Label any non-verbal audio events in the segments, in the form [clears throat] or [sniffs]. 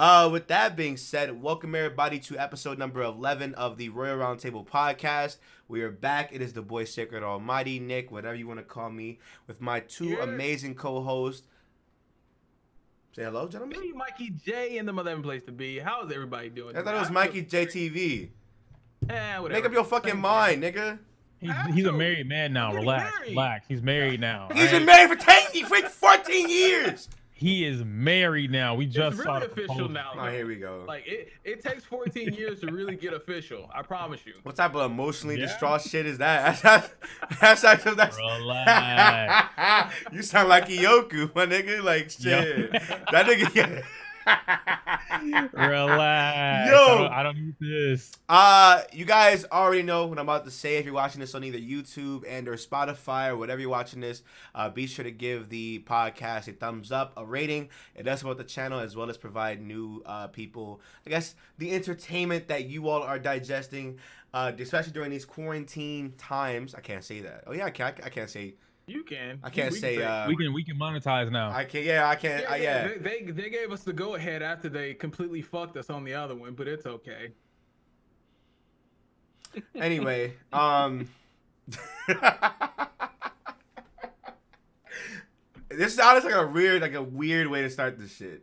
Uh, with that being said, welcome everybody to episode number 11 of the Royal Roundtable podcast. We are back. It is the boy Sacred Almighty, Nick, whatever you want to call me, with my two Yeah. amazing co hosts. Say hello, gentlemen. Me, Mikey J, and the mother place to be. How's everybody doing? I thought it was Mikey JTV. Eh, whatever. Make up your fucking Same mind, nigga. He's, he's a married man now. Relax, married. relax. He's married [laughs] now. He's been married for 10, for 14 years. He is married now. We just saw really the official proposal. now. Oh, here we go. Like it, it takes 14 years to really get official. I promise you. What type of emotionally Yeah. distraught shit is that? [laughs] That's that's actually that's. Relax. [laughs] you sound like Iyoku, my nigga. Like shit. That nigga. Relax. Yo. I don't, I don't need this. uh, you guys already know what I'm about to say. If you're watching this on either YouTube and or Spotify or whatever you're watching this, uh, be sure to give the podcast a thumbs up, a rating. It does support the channel as well as provide new uh, people, I guess, the entertainment that you all are digesting, uh, especially during these quarantine times. I can't say that. Oh yeah, I can't. I can't say. You can. I can't We can say, uh, we can we can monetize now. I can't. Yeah, I can't. Yeah, I, yeah. They, they they gave us the go ahead after they completely fucked us on the other one, but it's okay. anyway, [laughs] um [laughs] This is honestly like a weird like a weird way to start this shit.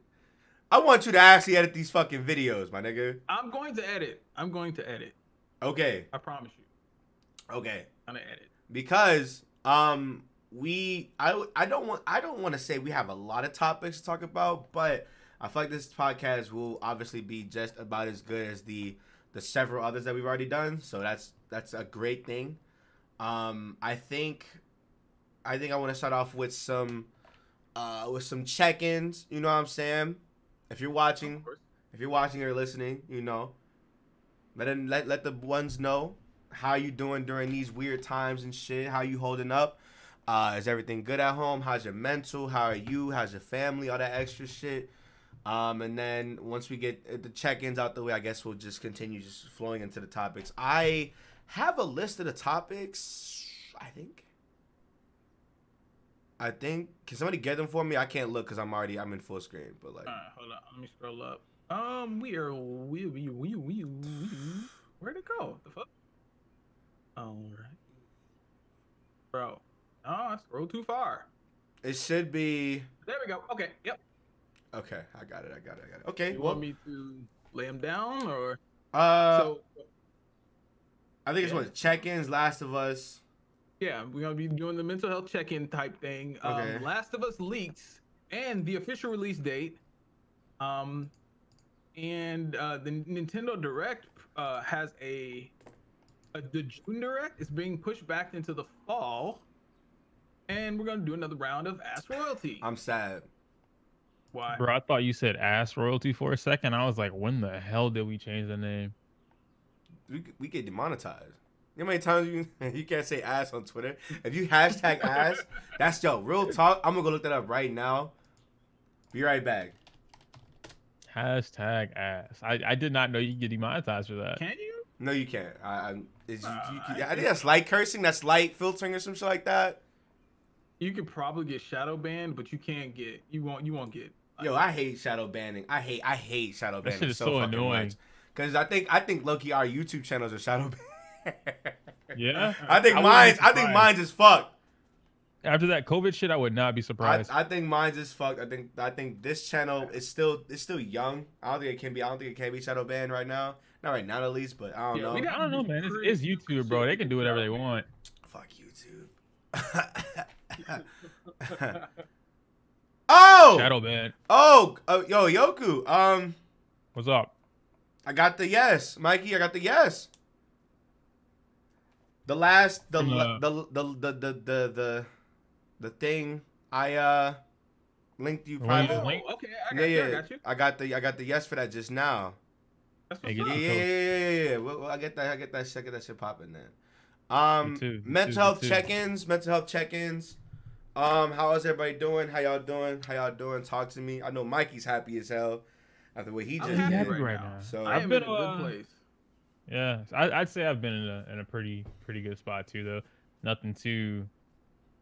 I want you to actually edit these fucking videos, my nigga. I'm going to edit. I'm going to edit. Okay. I promise you. Okay. I'm gonna edit. Because um we I I don't want I don't want to say we have a lot of topics to talk about, but I feel like this podcast will obviously be just about as good as the the several others that we've already done. So that's that's a great thing. Um, I think I think I want to start off with some uh, with some check-ins. You know what I'm saying? If you're watching, if you're watching or listening, you know, let them, let let the ones know how you doing during these weird times and shit. How you holding up? Uh, is everything good at home? How's your mental? How are you? How's your family? All that extra shit. Um, and then once we get uh, the check-ins out the way, I guess we'll just continue just flowing into the topics. I have a list of the topics. I think. I think. Can somebody get them for me? I can't look because I'm already I'm in full screen. But like, Alright, hold on. Let me scroll up. Um, we are we we we we, we where'd it go? The fuck? All right, bro. Oh, I scrolled too far. it should be. There we go. Okay. Yep. Okay, I got it. I got it. I got it. Okay. You well, want me to lay them down or uh, so? I think it's yeah. what check-ins, Last of Us. Yeah, we're gonna be doing the mental health check-in type thing. Um, Okay. Last of Us leaks and the official release date. Um, and uh, the Nintendo Direct uh, has a, a the June Direct is being pushed back into the fall, and we're gonna do another round of Ask Royalty. I'm sad. Why? Bro, I thought you said ass royalty for a second. I was like, when the hell did we change the name? We we get demonetized. You know how many times you [laughs] you can't say ass on Twitter? If you hashtag ass, [laughs] that's yo real talk. I'm gonna go look that up right now. Be right back. Hashtag ass. I, I did not know you could get demonetized for that. Can you? No, you can't. I, I'm. Is you, you, Uh, you- I think that's light cursing. That's light filtering or some shit like that. You could probably get shadow banned, but you can't get. You won't. You won't get. Yo, I hate shadow banning. I hate I hate shadow [laughs] That banning shit is so, so fucking annoying. Cause I think I think Loki our YouTube channels are shadow [laughs] banned. Yeah. I think I mine's I think mine's is fucked. After that COVID shit, I would not be surprised. I think mine's is fucked. I think I think this channel is still it's still young. I don't think it can be I don't think it can be shadow banned right now. Not right now at least, but I don't Yeah, know. we got- I don't know, man. It's, it's YouTube, bro. They can do whatever they want. Fuck YouTube. [laughs] [laughs] oh Shadow ban. oh oh yo Yoku um What's up? I got the yes Mikey I got the yes. The last the Uh, the, the the the the the the thing I uh linked you Well, private. Oh, okay, I yeah, got you. yeah. I got you. I got the I got the yes for that just now. That's Hey, what's get Yeah, up. yeah, yeah, yeah, yeah, yeah. Well, well, I get that. I get that. I get that shit popping then. Um, Me too, me mental too, health too. check-ins. Mental health check-ins. Um, how is everybody doing? How y'all doing? How y'all doing? Talk to me. I know Mikey's happy as hell after what he I'm just happy did. right, right now. now. So I I've been, in a good uh, place. Yeah, I, I'd say I've been in a in a pretty pretty good spot too, though. Nothing too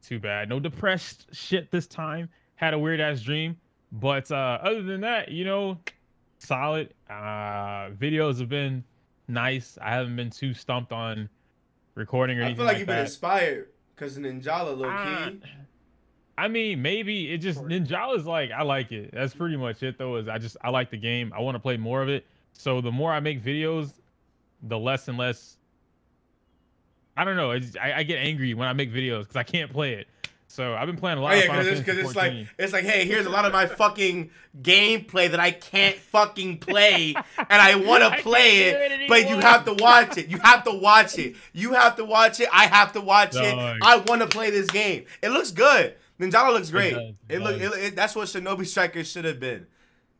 too bad. No depressed shit this time. Had a weird ass dream, but uh, other than that, you know, solid. Uh, videos have been nice. I haven't been too stumped on recording or I anything I feel like like you've been inspired because Ninjala low Ah, key. I mean, maybe it just Sure. Ninjala's like I like it. That's pretty much it though. Is I just I like the game. I want to play more of it. So the more I make videos, the less and less. I don't know. It's, I, I get angry when I make videos because I can't play it. So I've been playing a Oh lot. of yeah, because it's, it's like it's like, hey, here's a lot of my fucking gameplay that I can't fucking play, and I want to [laughs] play it, it but you have to watch it. You have to watch it. You have to watch it. I have to watch it. I want to play this game. It looks good. Ninjala looks great. does, It, it look. It, it- that's what Shinobi Strikers should have been.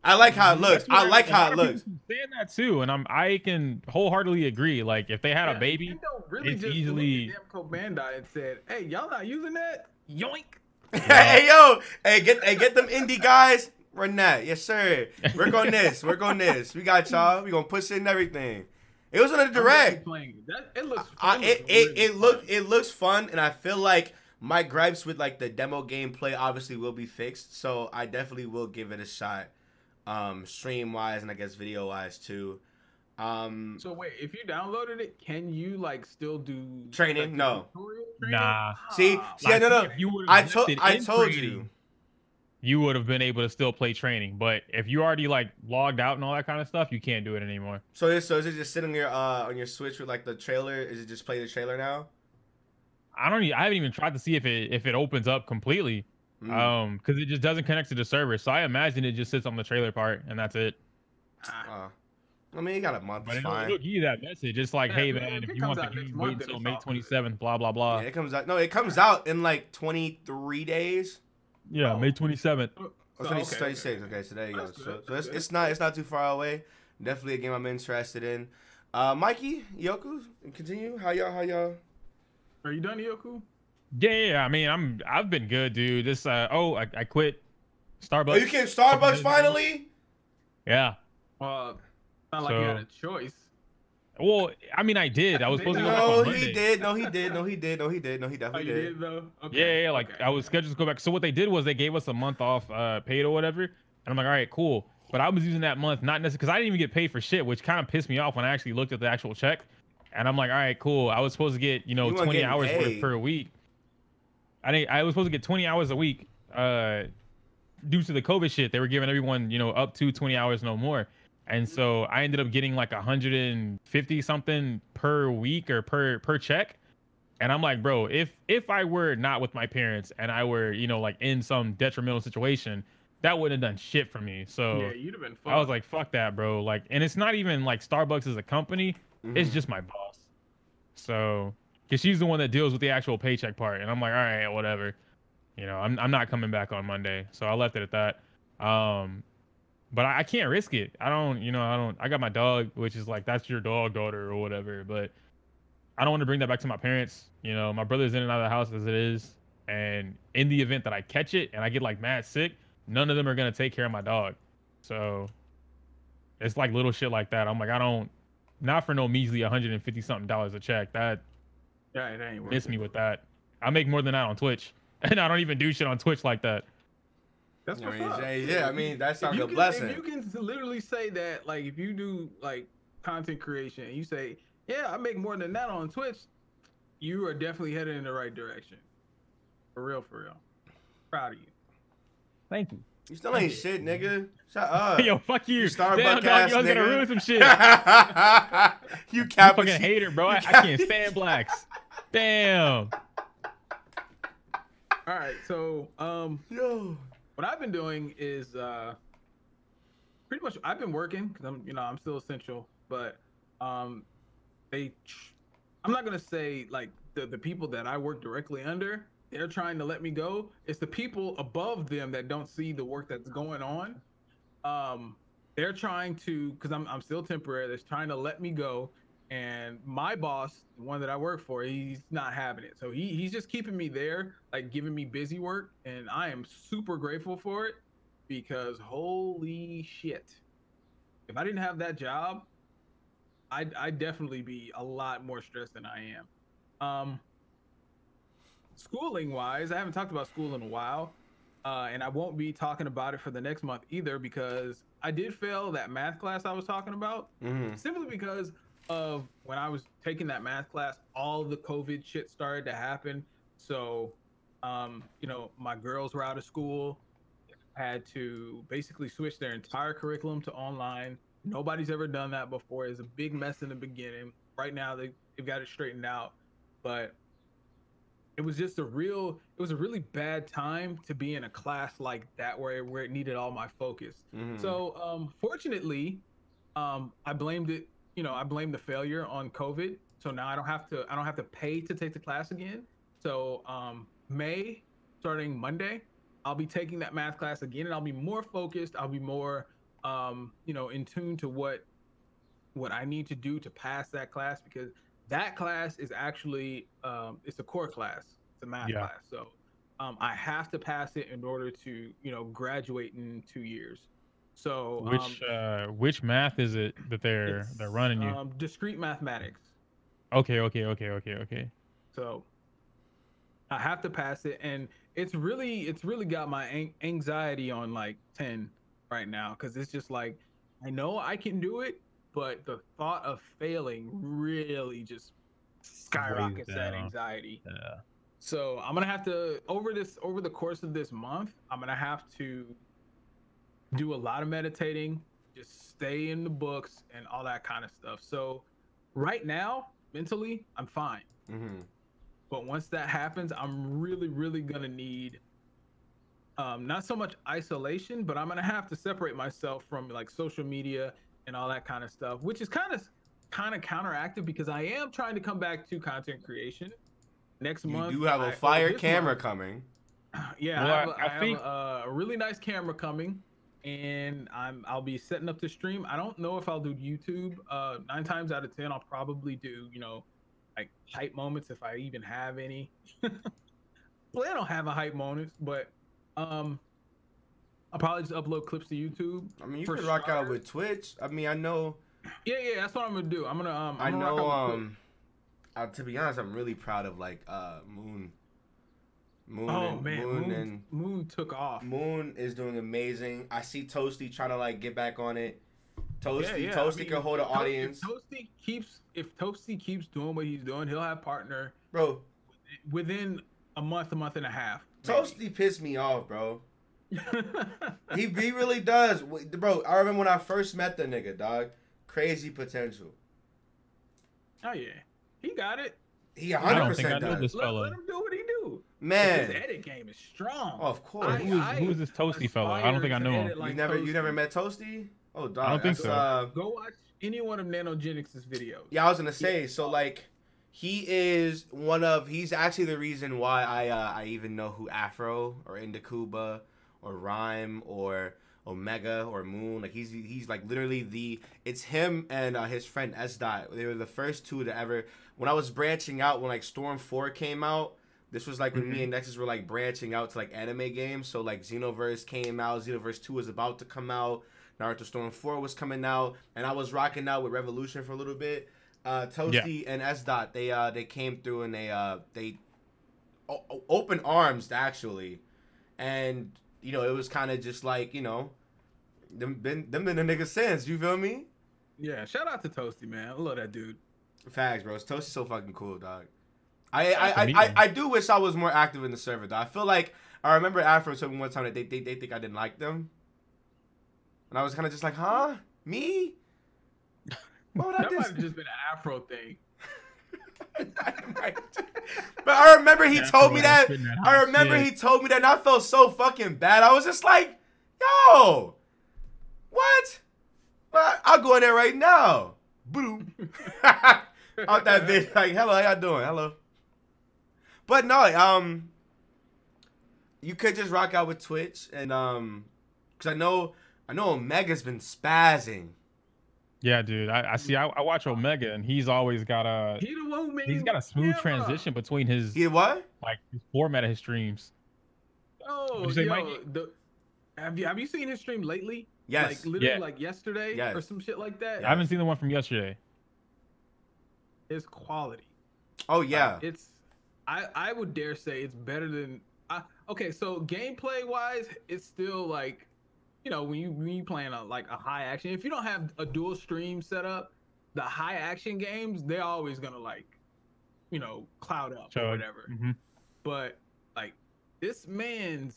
I like how it looks. That's I like how it looks. Saying that too, and I'm I can wholeheartedly agree. Like if they had Yeah, a baby, Nintendo really it's just easily- looked at Bandai and said, "Hey, y'all not using that? Yoink!" [laughs] hey yo, hey get hey get them indie guys. Run that, yes sir. Work on this. Work on this. We got y'all. We gonna push it and everything. It was on the direct. It. That, it looks. I, it, it it really it look it looks fun, and I feel like my gripes with like the demo gameplay obviously will be fixed. So I definitely will give it a shot, um, stream wise and I guess video wise too. Um, So wait, if you downloaded it, can you like still do Training? like, No. training? Nah. See, Ah. see, no, no. you would've I left told it I told training, you. you would have been able to still play training. But if you already like logged out and all that kind of stuff, you can't do it anymore. So is so is it just sitting on your uh on your Switch with like the trailer? Is it just play the trailer now? I don't. Even, I haven't even tried to see if it if it opens up completely. Mm. Um, because it just doesn't connect to the server. So I imagine it just sits on the trailer part and that's it. Uh, I mean, you got a month. But It's it'll, fine. it'll give you that message. It's like, Yeah, hey man, man, if if you want the game, wait until May twenty seventh. Blah blah blah. Yeah, it comes out. No, it comes out in like 23 days. Yeah, Oh. May twenty seventh. Oh, So, 20, okay, 26. Okay. so there you go. So, so it's, it's not it's not too far away. Definitely a game I'm interested in. Uh, Mikey, Yoku, continue. How y'all? How y'all? Are you done, Yoku? Yeah, yeah, I mean, I'm I've been good, dude. This uh oh, I, I quit Starbucks. Oh, you came Starbucks finally? Yeah. Uh, not like you had a choice. Well, I mean, I did. I was supposed to go back No, on he Monday. did. No, he did. No, he did. No, he did. No, he Oh, definitely you did. did though. Okay. Yeah, yeah, yeah, like okay. I was scheduled to go back. So what they did was they gave us a month off uh paid or whatever. And I'm like, all right, cool. But I was using that month not necessarily because I didn't even get paid for shit, which kind of pissed me off when I actually looked at the actual check. And I'm like, all right, cool. I was supposed to get, you know, You 20 hours worth paid. per week. I didn't, I was supposed to get 20 hours a week. Uh due to the COVID shit, they were giving everyone, you know, up to 20 hours, no more. And so I ended up getting like 150 something per week or per per check. And I'm like, bro, if if I were not with my parents and I were, you know, like in some detrimental situation, that wouldn't have done shit for me. So yeah, you'd have been. I was like, fuck that, bro. Like, and it's not even like Starbucks as a company. It's Mhm. just my boss. So, cause she's the one that deals with the actual paycheck part, and I'm like, all right, whatever. You know, I'm I'm not coming back on Monday, so I left it at that. Um, but I, I can't risk it. I don't, you know, I don't. I got my dog, which is like that's your dog, daughter, or whatever. But I don't want to bring that back to my parents. You know, my brother's in and out of the house as it is, and in the event that I catch it and I get like mad sick, none of them are gonna take care of my dog. So it's like little shit like that. I'm like, I don't, not for no measly 150 something dollars a check. That yeah, it ain't miss me with that. I make more than that on Twitch, [laughs] and I don't even do shit on Twitch like that. That's I what's mean, up. yeah, yeah, I mean, that If sounds you a can- blessing. If you can literally say that, like, if you do like content creation, and you say, "Yeah, I make more than that on Twitch," you are definitely headed in the right direction. For real, for real. Proud of you. Thank you. You still ain't shit, nigga. Shut [laughs] up. Yo, fuck you. You Damn, Starbucks dog, ass you was gonna nigga. ruin some [laughs] shit. you You cap fucking hater, bro. I, I can't stand blacks. [laughs] Damn. All right, so um, Yo. what I've been doing is uh, pretty much I've been working because I'm, you know, I'm still essential, but um, they, I'm not gonna say like the the people that I work directly under, they're trying to let me go. It's the people above them that don't see the work that's going on. Um, they're trying to because I'm I'm still temporary. They're trying to let me go, and my boss, the one that I work for, he's not having it. So he he's just keeping me there, like giving me busy work, and I am super grateful for it because holy shit, if I didn't have that job, I'd I'd definitely be a lot more stressed than I am. Um, schooling wise, I haven't talked about school in a while. uh, and I won't be talking about it for the next month either because I did fail that math class I was talking about Mhm. simply because of when I was taking that math class, all the COVID shit started to happen. So, um, you know, my girls were out of school, had to basically switch their entire curriculum to online. Nobody's ever done that before. It's a big mess in the beginning. Right now, they, they've got it straightened out, but it was just a real, it was a really bad time to be in a class like that where, where it needed all my focus. Mhm. So, um, fortunately, um, I blamed it. You know, I blamed the failure on COVID. So now I don't have to. I don't have to pay to take the class again. So, um, May, starting Monday, I'll be taking that math class again, and I'll be more focused. I'll be more, um, you know, in tune to what what I need to do to pass that class because that class is actually um, it's a core class. It's a math Yeah. class. So um, I have to pass it in order to you know graduate in two years. So Which um, uh which math is it that they're they're running you? Um, discrete mathematics. okay, okay, okay, okay, okay. So I have to pass it, and it's really it's really got my an- anxiety on like ten right now because it's just like I know I can do it, but the thought of failing really just skyrockets that anxiety. Yeah. So I'm gonna have to over this over the course of this month, I'm gonna have to do a lot of meditating, just stay in the books and all that kind of stuff. So right now, mentally, I'm fine. Mhm. But once that happens, I'm really, really gonna need um, not so much isolation, but I'm gonna have to separate myself from like social media and all that kind of stuff, which is kind of kind of counteractive because I am trying to come back to content creation next You month. You do have I- a fire this camera month. coming. [clears throat] Yeah, Well, I have, I- a- I I have think- a, a really nice camera coming, and I'm I'll be setting up to stream. I don't know if I'll do YouTube. Uh, nine times out of ten, I'll probably do you know like hype moments if I even have any. [laughs] Plan on having hype moments, but um, I'll probably just upload clips to YouTube. I mean, you could rock out with Twitch. I mean, I know, Yeah, yeah, that's what I'm gonna do. I'm gonna um, I I'm gonna know. Um, uh, to be honest, I'm really proud of like uh Moon. Moon, oh and, man, Moon, Moon, and Moon took off. Moon is doing amazing. I see Toasty trying to like get back on it. Toasty, Yeah, yeah, I Toasty mean, can hold an audience, If Toasty keeps if Toasty keeps doing what he's doing, he'll have partner bro. within a month, a month and a half. maybe. Toasty pissed me off, bro. [laughs] He he really does, bro. I remember when I first met the nigga, dog. Crazy potential. oh yeah, he got it. He I 100 don't think I percent know does. this Let, fella. let him do what he do. Man, His Man, edit game is strong. oh, of course. I- who is who is this toasty fella? I don't think I aspire know him. like you never you never met Toasty? Oh, dog. I don't think that's, so. Uh, Go watch any one of Nanogenics' videos. Yeah, I was gonna say. So like, he is one of. He's actually the reason why I uh, I even know who Afro or Indicuba or Rhyme or Omega or Moon. Like he's he's like literally the. It's him and uh, his friend S Dot. They were the first two to ever. When I was branching out, when like Storm Four came out. This was like when me and Nexus were like branching out to like anime games. So like Xenoverse came out, Xenoverse 2 was about to come out, Naruto Storm 4 was coming out, and I was rocking out with Revolution for a little bit. Uh Toasty and S Dot, they uh they came through and they uh they o- open arms actually. And you know, it was kind of just like, you know, them been them been the nigga since, you feel me? Yeah, shout out to Toasty, man. I love that dude. Facts, bro. Toasty's so fucking cool, dog. I I, I, I. I do wish I was more active in the server, though. I feel like I remember Afro told me one time that they, they, they think I didn't like them. And I was kind of just like, huh? Me? Why would I That might just... have just been an Afro thing. [laughs] but I remember he Yeah, told me that. that I remember shit. he told me that, and I felt so fucking bad. I was just like, yo, what? Well, I'll go in there right now. Boom. [laughs] Out that bitch, like, hello, how y'all doing? Hello. But no, um, you could just rock out with Twitch, and um, cause I know, I know Omega's been spazzing. Yeah, dude. I, I see. I, I watch Omega, and he's always got a he the one made he's got a smooth camera. transition between his He what? like his format of his streams. Oh, What'd say, yo, the, have you have you seen his stream lately? Yes. Like literally Yeah. like yesterday Yes. or some shit like that. I haven't seen the one from yesterday. It's quality. oh yeah. It's I I would dare say it's better than I okay, so gameplay wise, it's still like, you know, when you when you playing a like a high action, if you don't have a dual stream set up, the high action games they're always gonna like, you know, cloud up Chug. or whatever. hmm But like this man's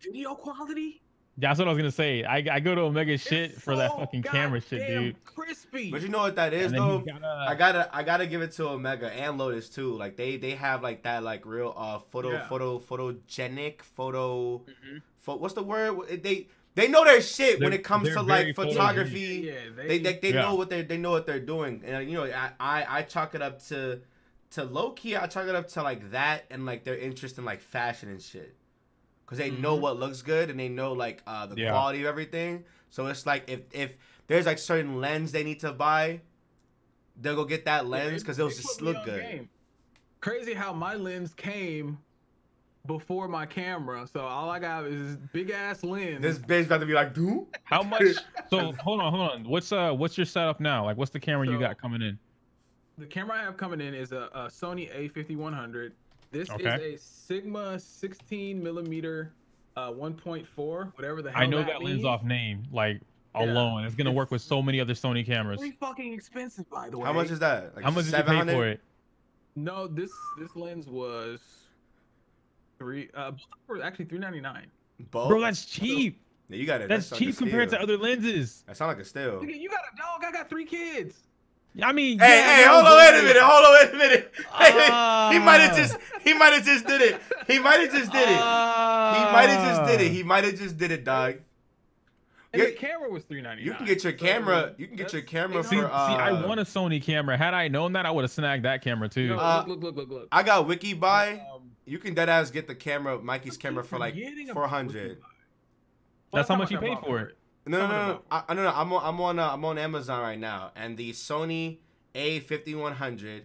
video quality, That's what I was gonna say. I, I go to Omega is shit for that fucking camera shit, goddamn dude. Crispy. But you know what that is though. he's got a- I gotta I gotta give it to Omega and Lotus too. Like they they have like that like real uh photo Yeah. photo photogenic photo. Mhm. Pho- what's the word? They they know their shit when They're- it comes to like photography. Yeah, They they, they Yeah. know what they they know what they're doing, and you know I, I I chalk it up to to low key. I chalk it up to like that and like their interest in like fashion and shit, because they know Mhm. what looks good and they know like uh the Yeah. quality of everything. So it's like if if there's like certain lens they need to buy, they'll go get that lens because it'll just look good. game. Crazy how my lens came before my camera, so all I got is this big ass lens. This bitch about to be like, dude. How [laughs] much? So hold on, hold on. What's uh, what's your setup now? Like, what's the camera you got coming in? the camera I have coming in is a, a Sony A5100. This Okay. is a Sigma 16 millimeter, uh, 1.4, whatever the hell. I know that, that lens means. off name, like Yeah. alone. It's gonna work with so many other Sony cameras. Pretty fucking expensive, by the way. How much is that? Like How much did you pay for it? No, this this lens was three. Uh, both were actually 399. Both? Bro, that's cheap. Yeah, you got it. That's like a cheap compared to other lenses. That sound like a steal. You got a dog. I got three kids. I mean, Hey, yeah, hey, hold on, wait a minute, hold on, wait a minute. [laughs] Hey, hey, he might have Ah. just, he might have just did it. He might have just did it. He might have just did it. Ah. He might have just did it, dog. And Yeah, the camera was 399. You can get your So, camera. You can get your that's camera See, see. I uh, want a Sony camera. Had I known that, I would have snagged that camera too. No, Uh, look, look, look, look, look. I got Wikibuy. You can dead ass get the camera, Mikey's camera for like four hundred. That's how much you paid for it. No, no, How no, much no. I, no, no. I'm on, I'm on, uh, I'm on Amazon right now, and the Sony A5100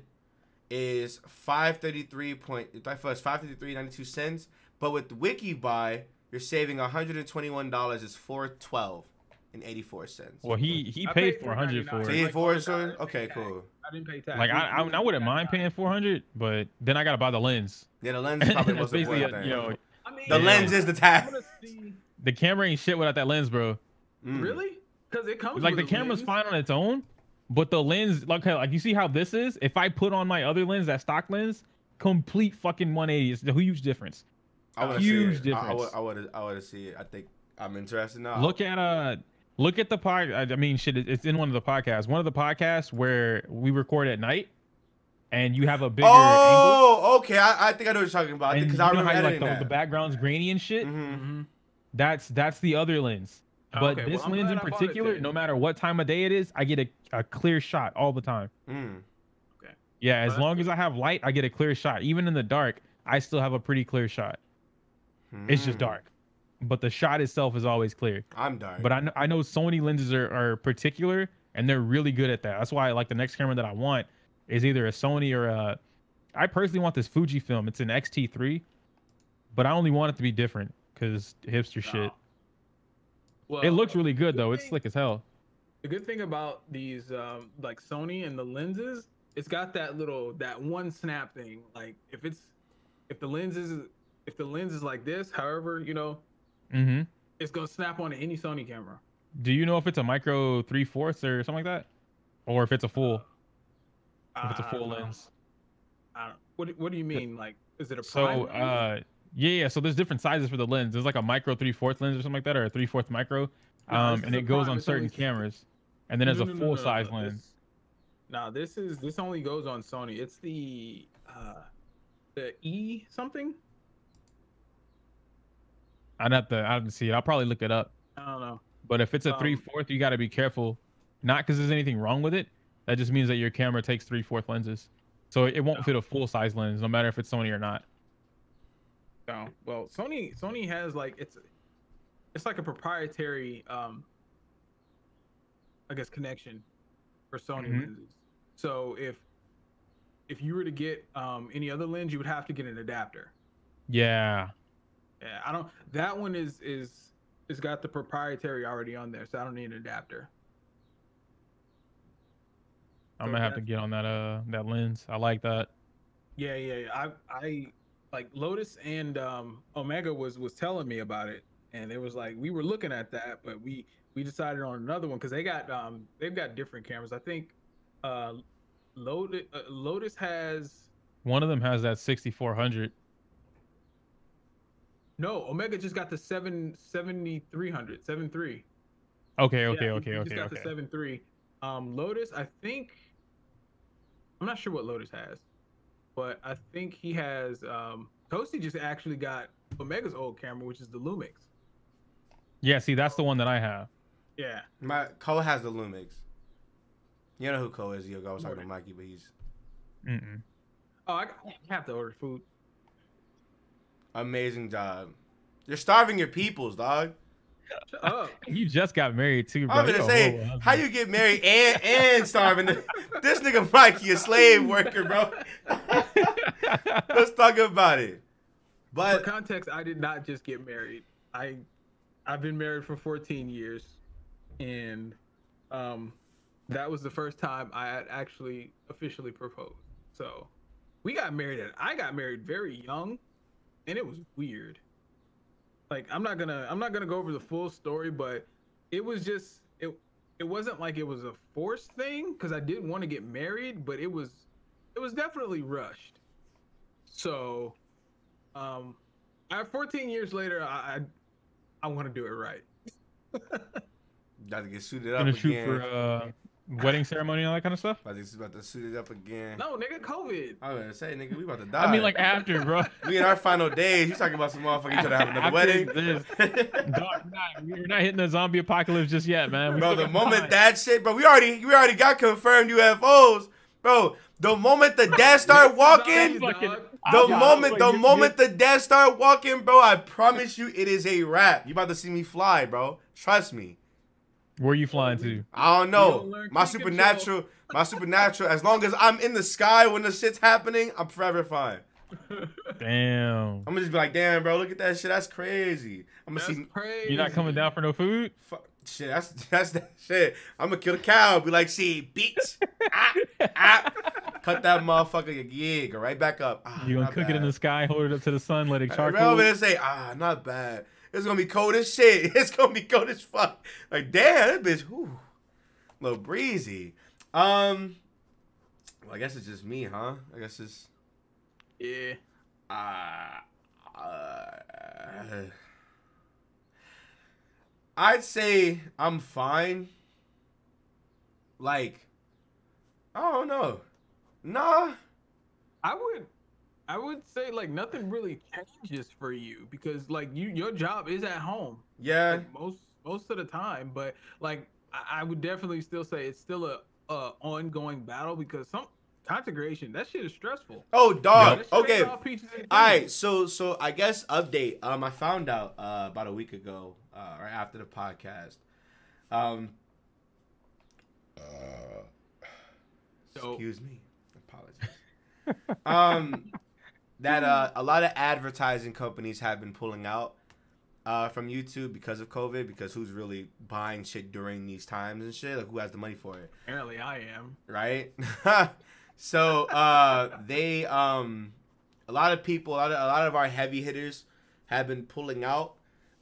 is five thirty three point. First, five thirty three ninety two cents. But with Wikibuy, you're saving 121 dollars. It's four twelve and eighty four cents. Well, he he I paid paid 400 for $4.99. It. you Like, four so okay, cool. I didn't pay tax. Like I, I, I wouldn't mind paying 400, but then I gotta buy the lens. Yeah, the lens [laughs] probably wasn't basically, worth a, that. you know, I mean, the Yeah. lens is the I tax. [laughs] the camera ain't shit without that lens, bro. Mm. Really? Because it comes Like with the a camera's lens. fine on its own, but the lens, like like you see how this is. If I put on my other lens, that stock lens, complete fucking 180. It's a huge difference. I wanna Huge see it. I- I, difference. would, I would, I would see it. I think I'm interested now. Look at uh look at the pod I I mean shit it's in one of the podcasts. One of the podcasts where we record at night and you have a bigger angle. Oh, okay. I, I think I know what you're talking about. And Because you I know remember how you, like the, that. the background's grainy and shit. Mhm. Mhm. That's that's the other lens. Oh, But okay, this I'm lens in I particular, no matter what time of day it is, I get a, a clear shot all the time. Mm. Yeah, as that's long as I have light, I get a clear shot. Even in the dark, I still have a pretty clear shot. It's just Mm. dark. But the shot itself is always clear. I'm dying. But I know, I know Sony lenses are, are particular and they're really good at that. That's why I like the next camera that I want is either a Sony or a I personally want this Fujifilm. It's an X-T3, but I only want it to be different cuz hipster shit. Well, It looks really good the though. It's slick as hell. The good thing about these, um, like Sony and the lenses, it's got that little that one snap thing. Like if it's if the lens is if the lens is like this, however, you know, Mhm. it's gonna snap onto any Sony camera. Do you know if it's a micro three fourths or something like that? Or if it's a full if it's a full lens? What do- What do you mean? Like, is it a So uh yeah, yeah, so there's different sizes for the lens. There's like a micro 3/4 lens or something like that or a 3/4 micro. No, Um and it goes prime. on certain only- cameras. And then there's No, a no, no, full no, size lens. This, nah, this is this only goes on Sony. It's the uh the E something. I'd have to I have to see it. I'll probably look it up. I don't know. But if it's a Um, three fourth, you got to be careful. Not because there's anything wrong with it. That just means that your camera takes three fourth lenses, so it won't No. fit a full size lens, no matter if it's Sony or not. No. Well, Sony Sony has like it's it's like a proprietary um I guess connection for Sony Mhm. lenses. So if if you were to get um any other lens, you would have to get an adapter. Yeah, Yeah, I don't that one is is it's got the proprietary already on there, so I don't need an adapter. I'm gonna have to get on that uh that lens. I like that. Yeah, yeah, yeah. I I like Lotus and um, Omega was was telling me about it, and it was like we were looking at that, but we we decided on another one because they got um they've got different cameras. I think uh Lotus uh, Lotus has One of them has that 6400. No Omega just got the seven seventy three hundred seven three. Okay, Yeah, okay, he- okay, he okay, Just got the seven three. Um, Lotus, I think. I'm not sure what Lotus has, but I think he has. Um, Toasty just actually got Omega's old camera, which is the Lumix. Yeah, see, that's the one that I have. Yeah. My Cole has the Lumix. You know who Cole is, Yogo. I was talking to Mikey, but he's Mm-mm. Oh, I, I have to order food. Amazing job. You're starving your peoples, dog. Shut up. [laughs] You just got married too, bro. I'm gonna say, how you get married and and starving? [laughs] this nigga Mikey a slave worker, bro. [laughs] Let's talk about it. For But context, I did not just get married. I I've been married for 14 years, and um, that was the first time I had actually officially proposed. So we got married. and I got married very young, and it was weird. Like I'm not gonna I'm not gonna go over the full story, but it was just it it wasn't like it was a forced thing because I didn't want to get married, but it was it was definitely rushed. So um, I 14 years later, I I, I want to do it right. [laughs] got to get suited up gonna shoot again. for uh, wedding ceremony and all that kind of stuff. about, to, about to suit it up again. No, nigga, COVID. I was gonna say, nigga, we about to die. I mean, like after, bro. [laughs] we in our final days. You talking about some motherfucker trying to have another After wedding? this, [laughs] Dog, nah, we're not hitting the zombie apocalypse just yet, man. We bro, the moment time. that shit, bro, we already we already got confirmed UFOs, bro. The moment the dead start walking, Zombies, fucking- dog. the I- I- moment the moment the dead start walking, bro, I promise you, it is a wrap. You about to see me fly, bro. Trust me. Where are you flying to? I don't know. don't My Pikachu. supernatural, my supernatural. As long as I'm in the sky when the shit's happening, I'm forever fine. [laughs] Damn. I'm gonna just be like, damn, bro, look at that shit. That's crazy. I'm gonna That's see. crazy. You're not coming down for no food? Fuck, shit, that's [laughs] that's that shit. I'm gonna kill the cow. Be like, see, bitch. [laughs] ah, ah. Cut that motherfucker. Yeah, go right back up. Ah, You gonna not cook it in the sky, hold it up to the sun, let it Hey, charcoal? bro, over there say, ah, not bad. It's gonna be cold as shit. [laughs] It's gonna be cold as fuck. Like, damn, that bitch, whew, a little breezy. Um, well, I guess it's just me, huh? I guess it's. Yeah. Uh, uh, I'd say I'm fine. Like, I don't know. Nah. I would I would say like nothing really changes for you because like you your job is at home Yeah. like, most most of the time, but like I, I would definitely still say it's still a, a ongoing battle because some content creation that shit is stressful. Oh, dog. That Okay. all All right, so so I guess update. Um, I found out uh, about a week ago, uh, right after the podcast. Um, So- excuse me, apologies. um, [laughs] that uh, a lot of advertising companies have been pulling out uh, from YouTube because of COVID. Because who's really buying shit during these times and shit? Like who has the money for it? Apparently I am. right? [laughs] so uh, they um, a lot of people, a lot of, a lot of our heavy hitters have been pulling out,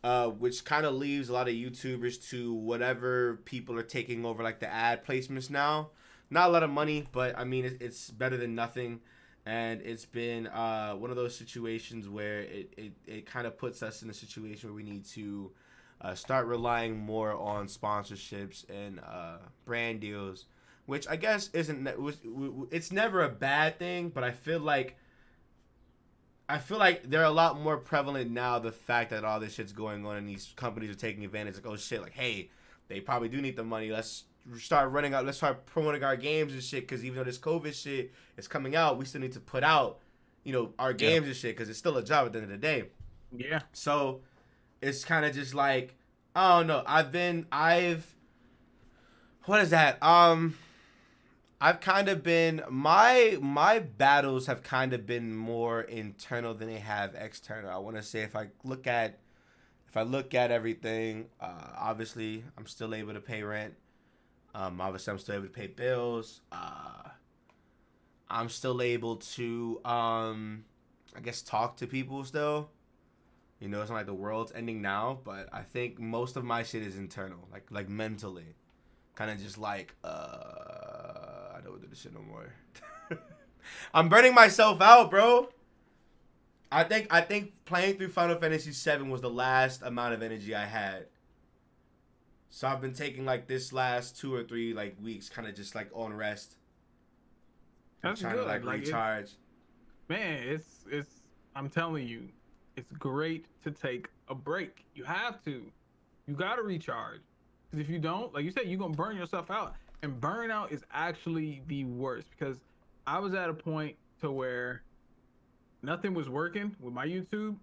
uh, which kind of leaves a lot of YouTubers to whatever people are taking over, like the ad placements now. Not a lot of money, but I mean it, it's better than nothing. And it's been uh, one of those situations where it, it, it kind of puts us in a situation where we need to uh, start relying more on sponsorships and uh, brand deals which I guess isn't it's never a bad thing, but I feel like I feel like they're a lot more prevalent now. The fact that all this shit's going on and these companies are taking advantage, like oh shit, like hey, they probably do need the money. Let's start running out. Let's start promoting our games and shit. Because even though this COVID shit is coming out, we still need to put out, you know, our games and shit. Because it's still a job at the end of the day. Yeah. So it's kind of just like I don't know. I've been I've what is that? Um I've kind of been my my battles have kind of been more internal than they have external. I want to say if I look at if I look at everything, uh, obviously I'm still able to pay rent. Um, obviously I'm still able to pay bills. Uh, I'm still able to um, I guess talk to people still. You know, it's not like the world's ending now, but I think most of my shit is internal, like like mentally, kind of just like uh, I don't do this shit no more. [laughs] I'm burning myself out, bro. I think I think playing through Final Fantasy VII was the last amount of energy I had. So I've been taking like this last two or three like weeks, kind of just like on rest. I'm That's trying good. to like, Like, it's- recharge. man, it's it's. I'm telling you, it's great to take a break. You have to. You got to recharge. Because if you don't, like you said, you're gonna burn yourself out. And burnout is actually the worst. Because I was at a point to where nothing was working with my YouTube.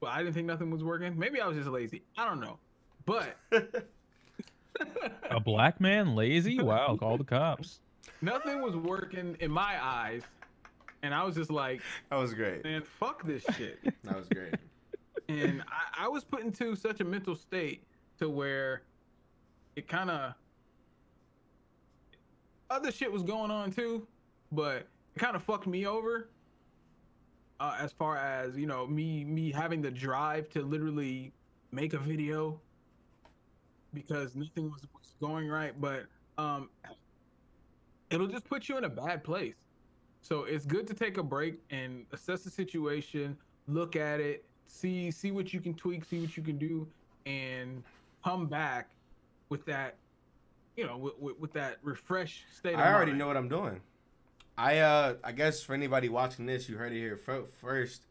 Well, I didn't think nothing was working. Maybe I was just lazy. I don't know. But [laughs] A black man lazy? Wow, [laughs] call the cops. nothing was working in my eyes. And I was just like, that was great. man, fuck this [laughs] shit. That was great. and I, I was put into such a mental state to where it kind of other shit was going on too, but it kind of fucked me over. Uh, as far as you know, me me having the drive to literally make a video because nothing was, was going right, but um, it'll just put you in a bad place. So it's good to take a break and assess the situation, look at it, see see what you can tweak, see what you can do, and come back with that, you know, with, with, with that refreshed state. Of I already mind. know what I'm doing. I uh I guess for anybody watching this, you heard it here first.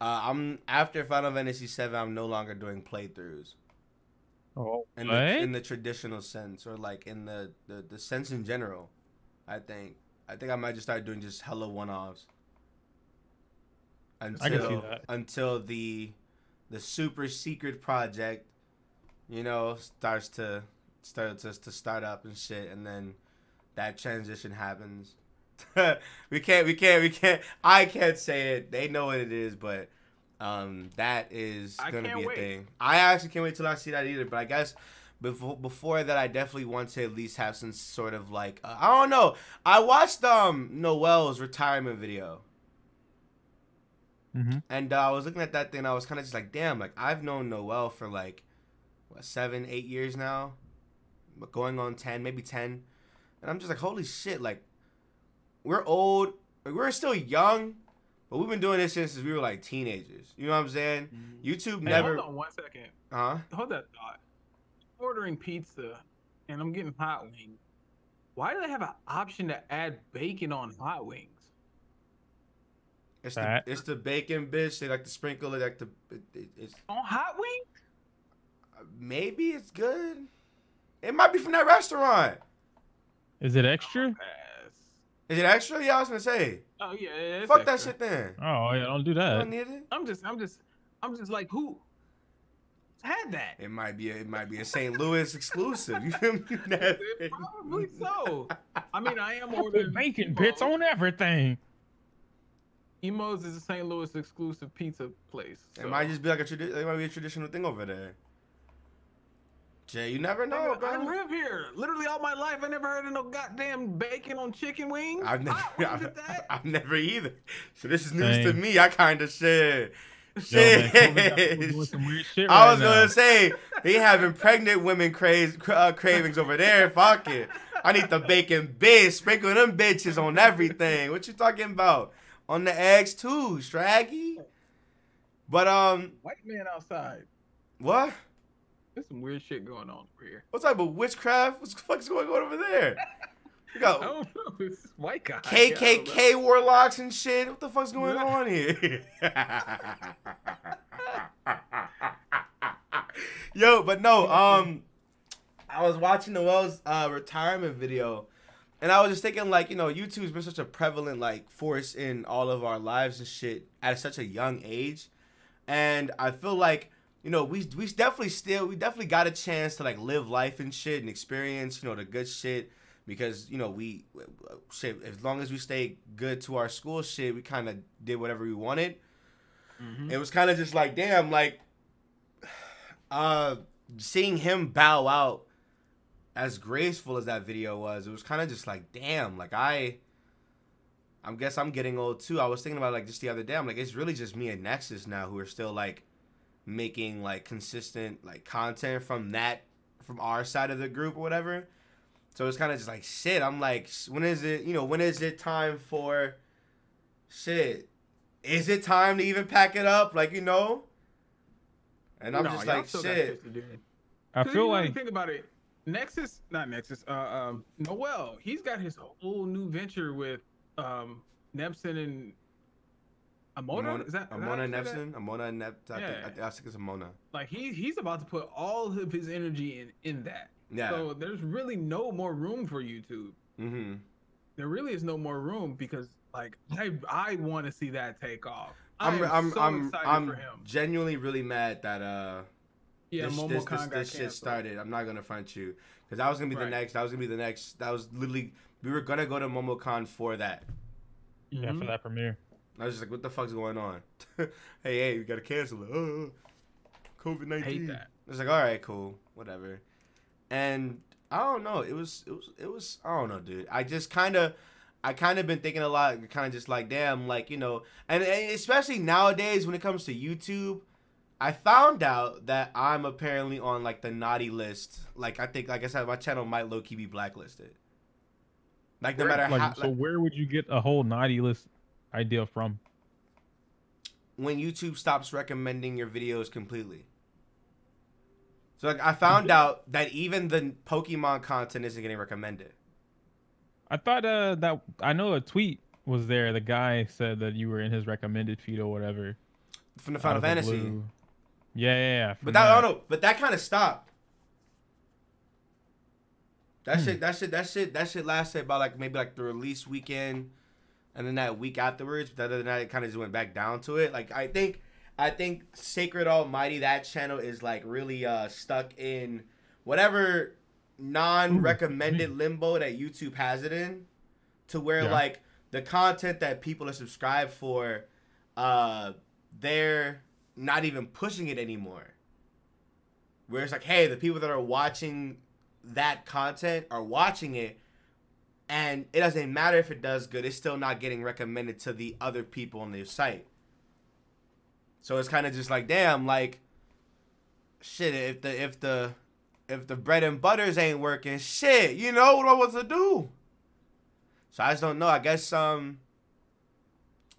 Uh, I'm after Final Fantasy VII. I'm no longer doing playthroughs Oh, in the in the traditional sense, or like in the, the the sense in general. I think I think I might just start doing just hella one offs. Until I can see that. until the the super secret project, you know, starts to start to, to start up and shit, and then that transition happens. [laughs] we can't, we can't, we can't. I can't say it. They know what it is, but um, that is gonna be a wait. thing. I actually can't wait till I see that either. But I guess before before that, I definitely want to at least have some sort of like uh, I don't know. I watched um Noel's retirement video. hmm And uh, I was looking at that thing, and I was kind of just like, damn, like I've known Noel for like what seven, eight years now, but going on ten, maybe ten, and I'm just like, holy shit, like we're old, like, we're still young, but we've been doing this since we were like teenagers. You know what I'm saying? Mm-hmm. YouTube Hey, never, hold on one second. huh? Hold that thought. Ordering pizza, and I'm getting hot wings. Why do they have an option to add bacon on hot wings? It's the Fat. it's the bacon bitch. They like to sprinkle it, like the it, it, it's On hot wings? maybe it's good. It might be from that restaurant. Is it extra? Pass. Is it extra? Yeah, I was gonna say. Oh yeah, yeah it's Fuck that shit then. Oh yeah, don't do that. don't need it. I'm just, I'm just, I'm just like, who had that? It might be a, it might be a St. Louis exclusive. [laughs] You feel me? Never- [laughs] Probably so. I mean, I am ordering Bacon bits on everything. Imo's is a St. Louis exclusive pizza place. It might just be like a tradi- it might be a traditional thing over there. Jay, you never know, Nigga, I bro. live here. Literally all my life, I never heard of no goddamn bacon on chicken wings. I've never, I've, that. [laughs] I've never either. So this is news to me. I kind of shit. Yo, man, Shit. COVID got people doing [laughs] some weird shit I was now. gonna say they having pregnant women craze uh, cravings over there. Fuck it. I need the bacon bitch. Sprinkle them bitches on everything. What you talking about? On the eggs too, Straggy. But um, White man outside. what? There's some weird shit going on over here. What type of witchcraft? What the fuck is going on over there? [laughs] I got don't know. White guy. I. KKK warlocks and shit. What the fuck's going on here? [laughs] Yo, but no, um, I was watching Noel's uh, retirement video, and I was just thinking, like, you know, YouTube's been such a prevalent like force in all of our lives and shit at such a young age, and I feel like. You know, we we definitely still we definitely got a chance to like live life and shit and experience, you know, the good shit because you know we shit as long as we stay good to our school shit we kind of did whatever we wanted Mhm. it was kind of just like damn like [sighs] uh seeing him bow out as graceful as that video was it was kind of just like damn like i I guess I'm getting old too. I was thinking about like just the other day. I'm like, it's really just me and Nexus now who are still like making like consistent like content from that from our side of the group or whatever. So it's kind of just like shit. I'm like, when is it? You know, when is it time for shit? Is it time to even pack it up? Like you know. And I'm No, just like, still got shit. to do. I 'Cause feel you like think about it. Nexus, not Nexus. Uh, um, Noel. He's got his whole new venture with um Nepson and Amona. Amona, is that is that Amona you say that? Nepson? Amona Nep. I, think, I, Yeah. think, I think it's Amona. Like he he's about to put all of his energy in in that. Yeah. So there's really no more room for YouTube. mm-hmm. There really is no more room because like I I want to see that take off. I'm I'm, I'm so I'm, excited I'm for him. genuinely really mad that uh Yeah, this, Momo this, Khan this, this shit started. I'm not gonna front you because that was gonna be the next. That was gonna be the next. That was literally we were gonna go to MomoCon for that. yeah, Mhm. for that premiere. I was just like, what the fuck's going on? [laughs] hey, hey, we gotta cancel it. Oh, COVID nineteen. Hate that. It's like, all right, cool, whatever. And I don't know. It was, it was, it was. I don't know, dude. I just kind of, I kind of been thinking a lot. Kind of just like, damn, like you know, and, and especially nowadays when it comes to YouTube, I found out that I'm apparently on like the naughty list. Like I think, like I said, my channel might low key be blacklisted. Like no Where- matter Like, how, so where would you get a whole naughty list idea from? when YouTube stops recommending your videos completely. So like I found out that even the Pokemon content isn't getting recommended. I thought uh that I know a tweet was there. The guy said that you were in his recommended feed or whatever. From the Final of the Fantasy. Yeah, yeah, yeah. But that, I don't know. But that kind of stopped. That Hmm. shit. That shit. That shit. That shit lasted about like maybe like the release weekend, and then that week afterwards. But other than that, it kind of just went back down to it. Like I think, I think Sacred Almighty that channel is like really uh stuck in whatever non-recommended limbo that YouTube has it in, to where Yeah. like the content that people are subscribed for, uh, they're not even pushing it anymore. Where it's like, hey, the people that are watching that content are watching it, and it doesn't matter if it does good, it's still not getting recommended to the other people on their site. So it's kind of just like, damn, like, shit. If the if the if the bread and butters ain't working, shit, you know what I want to do. So I just don't know. I guess um,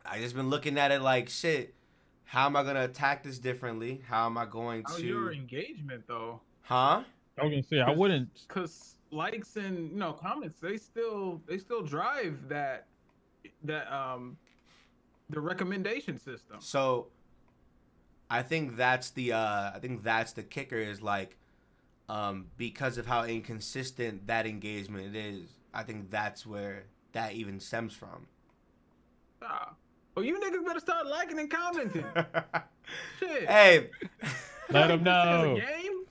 I just been looking at it like shit. How am I gonna attack this differently? How am I going How to? your engagement though? Huh? I was gonna say I wouldn't. Because likes and you know comments, they still they still drive that that um the recommendation system. So I think that's the uh I think that's the kicker is like um because of how inconsistent that engagement is. I think that's where that even stems from. Ah. Well, you niggas better start liking and commenting. [laughs] Shit. hey, Let 'em This is know. a game.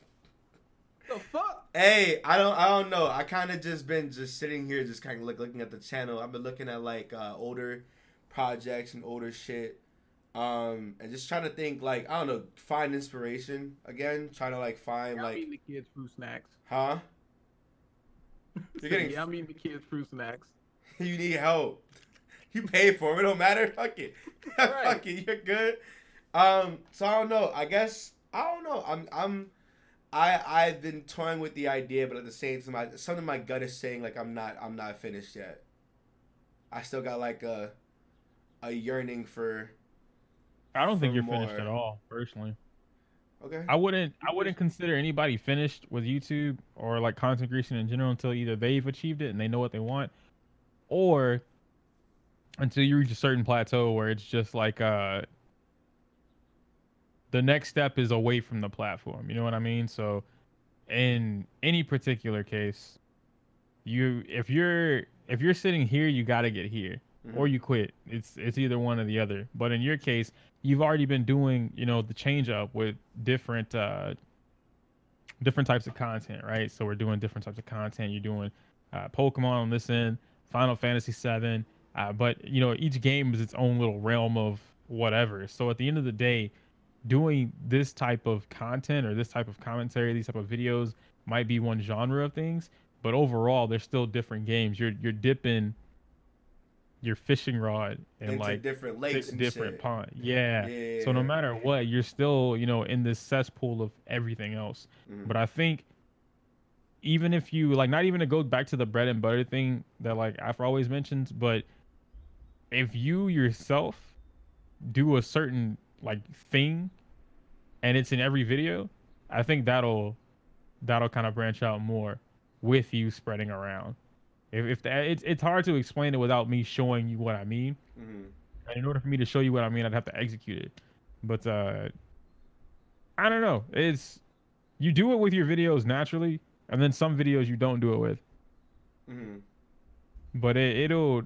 The fuck? Hey, I don't I don't know. I kind of just been just sitting here just kind of look, looking at the channel. I've been looking at like uh older projects and older shit. Um and just trying to think like I don't know, find inspiration again, trying to like find I'm like eating the kids' fruit snacks. huh? [laughs] You're getting yeah, I'm eating the kids' fruit snacks. [laughs] you need help. You pay for it. It don't matter. [laughs] Fuck it. Right. Fuck it. You're good. Um. So I don't know. I guess I don't know. I'm. I'm. I I've been toying with the idea, but at the same time, I, something my gut is saying like I'm not. I'm not finished yet. I still got like a, a yearning for. I don't think you're finished at all, personally. Okay. I wouldn't. I wouldn't consider anybody finished with YouTube or like content creation in general until either they've achieved it and they know what they want, or until you reach a certain plateau where it's just like uh the next step is away from the platform. You know what I mean? So in any particular case, you if you're if you're sitting here, you got to get here or you quit. It's it's either one or the other. But in your case, you've already been doing, you know, the change up with different uh different types of content, right? So we're doing different types of content. You're doing uh, Pokemon on this end, Final Fantasy 7, uh, but you know each game is its own little realm of whatever. So at the end of the day, doing this type of content or this type of commentary, these type of videos might be one genre of things, but overall they're still different games. You're you're dipping your fishing rod and Into like different di- lakes and different shit. pond. Yeah. yeah. So no matter what, you're still, you know, in this cesspool of everything else. Mhm. But I think even if you like not even to go back to the bread and butter thing that like I've always mentioned, but if you yourself do a certain like thing and it's in every video, I think that'll that'll kind of branch out more with you spreading around. If, if that, it's it's hard to explain it without me showing you what I mean. Mhm. And in order for me to show you what I mean, I'd have to execute it. But uh I don't know. It's you do it with your videos naturally, and then some videos you don't do it with. Mhm. But it, it'll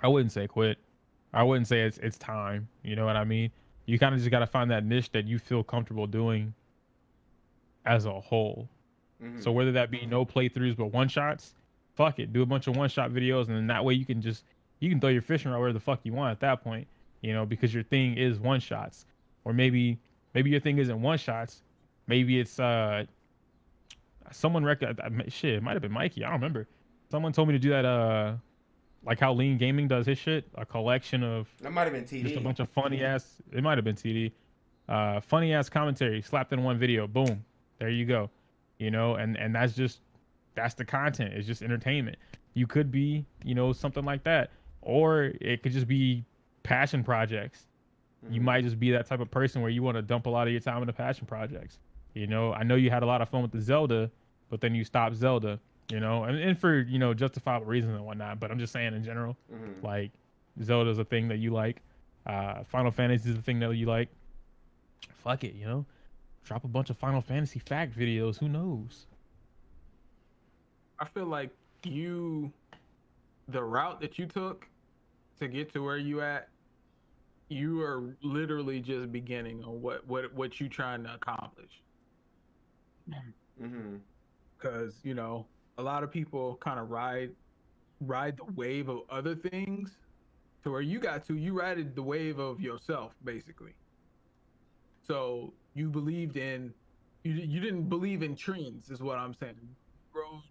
I wouldn't say quit. I wouldn't say it's it's time. You know what I mean? You kind of just got to find that niche that you feel comfortable doing as a whole. Mhm. So whether that be no playthroughs but one shots, fuck it, do a bunch of one shot videos, and then that way you can just you can throw your fishing rod where the fuck you want at that point, you know, because your thing is one shots, or maybe maybe your thing isn't one shots, maybe it's uh someone rec- shit, it might have been Mikey, I don't remember. Someone told me to do that uh like how Lean Gaming does his shit, a collection of That might have been TD. just a bunch of funny ass. It might have been TD. Uh, funny ass commentary slapped in one video. Boom, there you go. You know, and and that's just that's the content. It's just entertainment. You could be, you know, something like that, or it could just be passion projects. You Mhm. might just be that type of person where you want to dump a lot of your time into passion projects. You know, I know you had a lot of fun with the Zelda, but then you stopped Zelda. You know, and, and for you know justifiable reasons and whatnot. But I'm just saying in general Mhm. like Zelda's a thing that you like. Uh, Final Fantasy is a thing that you like. Fuck it, you know. Drop a bunch of Final Fantasy fact videos. Who knows? I feel like you, the route that you took to get to where you at, you are literally just beginning on what what what you trying to accomplish. Mm-hmm. Because you know a lot of people kind of ride ride the wave of other things to where you got to. You ride the wave of yourself, basically. So you believed in you you didn't believe in trends, is what I'm saying. You rode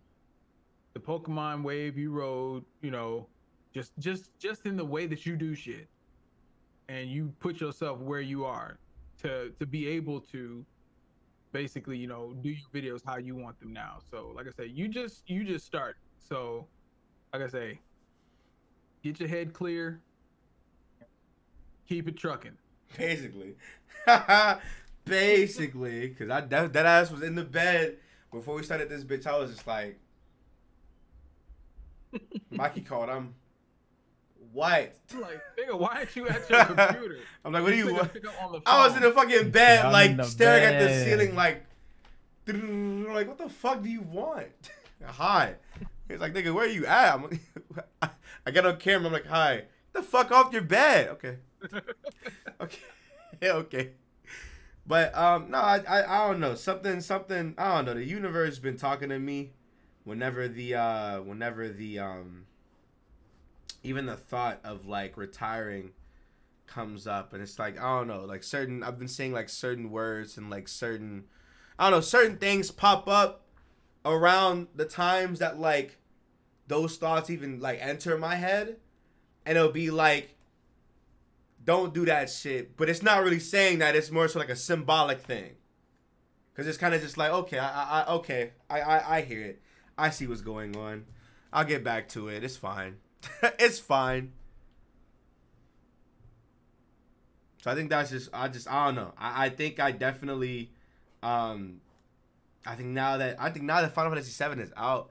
the Pokemon wave. You rode, you know, just just just in the way that you do shit, and you put yourself where you are to to be able to basically, you know, do your videos how you want them now. So, like I said, you just you just start. So, like I say, get your head clear. Keep it trucking. Basically. [laughs] Basically, because I that, that ass was in the bed before we started this bitch. I was just like, [laughs] Mikey called. I'm what? [laughs] Like, nigga, why aren't you at your computer? [laughs] I'm like, what do you? This nigga want? on I was in phone. the fucking bed, I'm like in the staring at the ceiling, like, [laughs] like what the fuck do you want? hi. He's like, nigga, where are you at? I'm, I get on camera. I'm like, hi. Get the fuck off your bed. Okay. okay. Yeah, okay. But um, no, I, I I don't know something something I don't know. The universe has been talking to me whenever the uh whenever the um even the thought of like retiring comes up and it's like I don't know like certain I've been saying like certain words and like certain I don't know certain things pop up around the times that like those thoughts even like enter my head and it'll be like don't do that shit. But it's not really saying that it's more so like a symbolic thing. Because it's kind of just like okay I, I, okay I, I I hear it. I see what's going on. I'll get back to it. It's fine [laughs] it's fine. So I think that's just I just I don't know. I, I think I definitely um I think now that I think now that Final Fantasy VII is out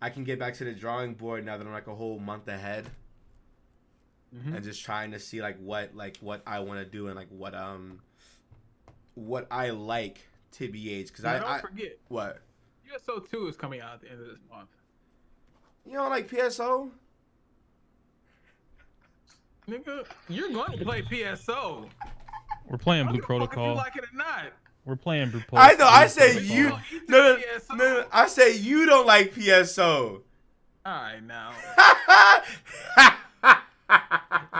I can get back to the drawing board now that I'm like a whole month ahead. Mhm. and just trying to see like what like what I want to do and like what um what I like TBH because I, don't I forget, what? PSO two is coming out at the end of this month. you don't like PSO Nigga, you're going to play PSO. We're playing I don't Blue give a fuck if Protocol. you like it or not. We're playing Blue Protocol. I know I say you no no, no no I say you don't like PSO All right, now. [laughs]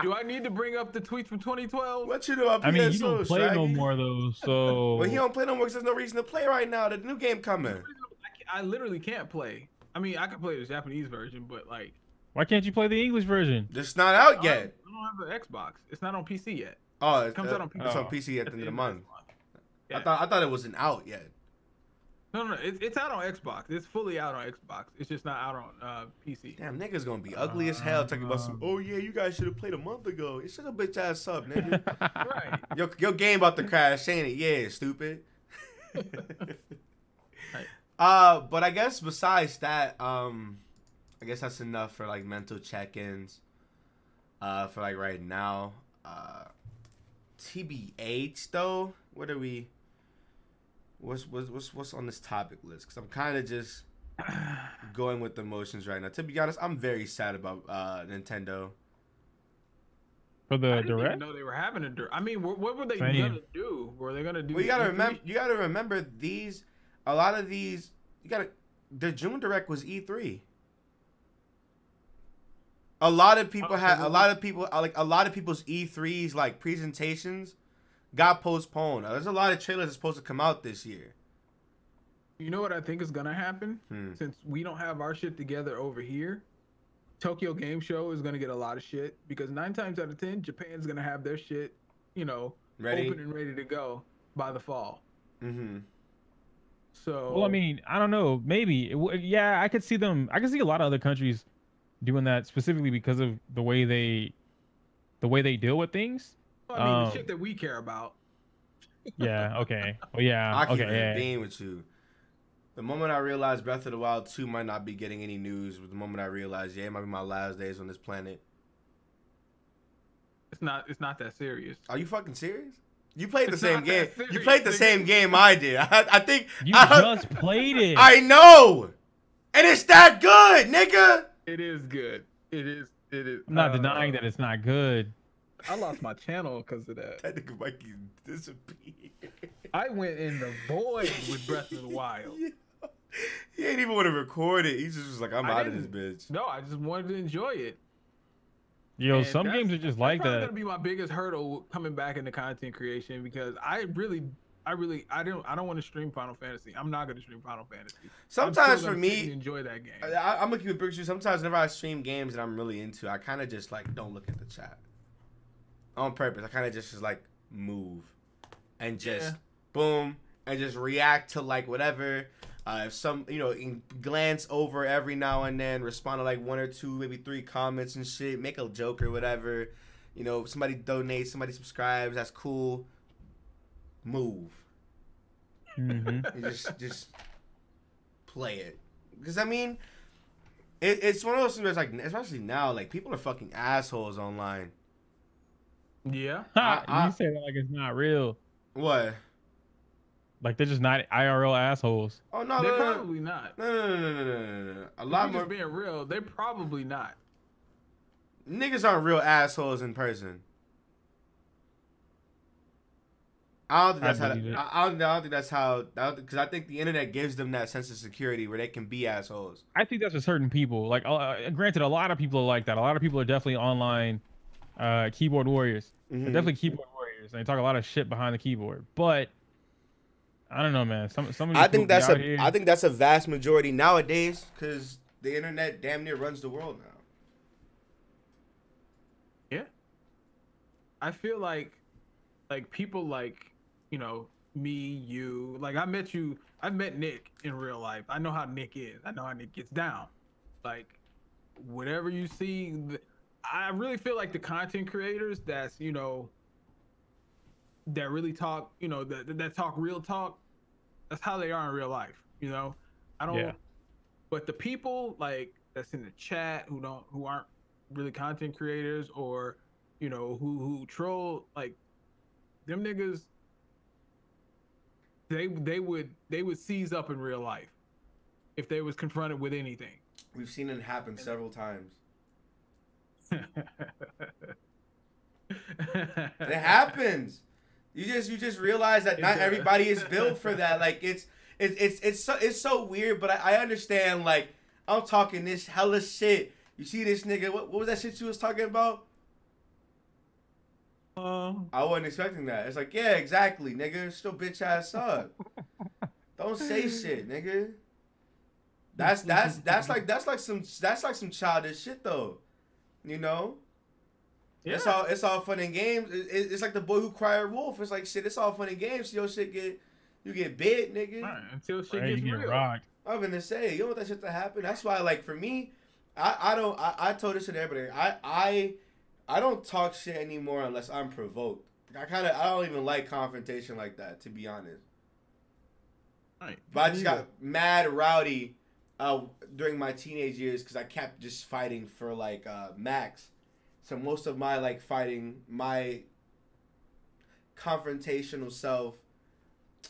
Do I need to bring up the tweet from 2012? what you know about PSO I mean, you don't play no Swaggy? more though, so [laughs] Well, he don't play no more because there's no reason to play right now. The new game coming. I, I literally can't play. I mean, I can play the Japanese version, but like, Why can't you play the English version? It's not out I yet. don't, I don't have an Xbox. It's not on PC yet. Oh, It comes uh, out on PC. it's on. PC at the end of the month. Yeah. I thought I thought it wasn't out yet. No, no, no. It's, it's out on Xbox. It's fully out on Xbox. It's just not out on uh, PC. Damn, niggas gonna be ugly as hell talking about some. Oh yeah, you guys should have played a month ago. It's shut a bitch ass up, nigga. [laughs] Right. your your game about to crash, ain't it? Yeah, stupid. [laughs] [laughs] Uh, but I guess besides that, um, I guess that's enough for like mental check-ins. Uh, for like right now, uh, TBH though, what are we? What's what's what's what's on this topic list? Cause I'm kind of just [clears throat] going with the emotions right now. To be honest, I'm very sad about uh Nintendo. For I the didn't direct? No, they were having a direct. I mean, what, what were they Same. gonna do? Were they gonna do? Well, you gotta E3? remember. You gotta remember these. A lot of these. You gotta. The June direct was E3. A lot of people had. A lot of people uh, like a lot of people's E3s like presentations got postponed. Now, there's a lot of trailers that's supposed to come out this year. You know what I think is gonna happen? Hmm. Since we don't have our shit together over here, Tokyo Game Show is gonna get a lot of shit because nine times out of ten, Japan's gonna have their shit, you know, Ready? open and ready to go by the fall. Mm-hmm. So Well, I mean, I don't know. Maybe. Yeah, I could see them. I could see a lot of other countries doing that specifically because of the way they, the way they deal with things. I mean, um, the shit that we care about. [laughs] Yeah. Okay. Well, yeah. I keep okay. Yeah. being with you. The moment I realized Breath of the Wild 2 might not be getting any news was the moment I realized, yeah, it might be my last days on this planet. It's not. It's not that serious. Are you fucking serious? You played the It's same game. that You played the same game I did. [laughs] I, I think You I, just played it. [laughs] I know, and it's that good, nigga. It is good. It is. It is. I'm not uh, denying that it's not good. I lost my channel because of that. That nigga Mikey disappeared. I went in the void [laughs] with Breath of the Wild. [laughs] He ain't even want to record it. He just was like, I'm I out of this bitch. No, I just wanted to enjoy it. Yo, And some games are just that's like that. that. gonna be my biggest hurdle coming back into content creation because I really, I really, I don't, I don't want to stream Final Fantasy. I'm not gonna stream Final Fantasy. Sometimes for gonna sit and me, enjoy that game. I, I'm gonna keep it picture. Sometimes whenever I stream games that I'm really into, I kind of just like don't look at the chat on purpose. I kind of just, just like move and just Yeah. boom and just react to like whatever. Uh, if some, you know, in, glance over every now and then, respond to like one or two, maybe three comments and shit, make a joke or whatever. You know, somebody donates, somebody subscribes, that's cool. Move. hmm [laughs] just just play it. Because I mean, it, it's one of those things where it's like, especially now, like people are fucking assholes online. yeah, I- I- you say that like it's not real. What? Like they're just not IRL assholes. Oh no, they're no, no, no, probably not. no, no, no, no, no, no, no, no. A If lot you're more just being real. They're probably not. niggas aren't real assholes in person. I don't think I that's how. believe it. I, I, don't, I don't think that's how. Because I think the internet gives them that sense of security where they can be assholes. I think that's for certain people. Like, uh, granted, a lot of people are like that. A lot of people are definitely online uh, keyboard warriors. They're Mhm. definitely keyboard warriors, and they talk a lot of shit behind the keyboard. But I don't know, man. Some some of I think that's out a. here- I think that's a vast majority nowadays because the internet damn near runs the world now. Yeah. I feel like like people like, you know, me, you, like I met you I met Nick in real life. I know how Nick is. I know how Nick gets down. Like whatever you see I really feel like the content creators that's, you know, that really talk, you know, that that talk real talk, that's how they are in real life, you know? I don't Yeah. but the people like that's in the chat who don't who aren't really content creators or you know who who troll like them niggas they they would they would seize up in real life if they was confronted with anything We've seen it happen several times. [laughs] It happens. You just you just realize that not everybody is [laughs] built for that. Like it's it's it's it's so it's so weird, but I, I understand. Like I'm talking this hella shit. You see this nigga? What, what was that shit you was talking about? Um, I wasn't expecting that. It's like yeah, exactly, nigga. Still bitch ass up. Don't say shit, nigga. That's that's that's like that's like some that's like some childish shit though. You know? Yeah. It's all it's all fun and games. It- it- it's like the boy who cried wolf. It's like shit. It's all fun and games. Your shit get you get bit, nigga. Right, until shit Right, gets you get real. rocked. I'm gonna say you don't want that shit to happen. That's why, like for me, I I don't I, I told this to everybody. I I I don't talk shit anymore unless I'm provoked. I kind of I don't even like confrontation like that to be honest. Right. But I just got mad rowdy uh, during my teenage years because I kept just fighting for like uh, max. So most of my like fighting, my confrontational self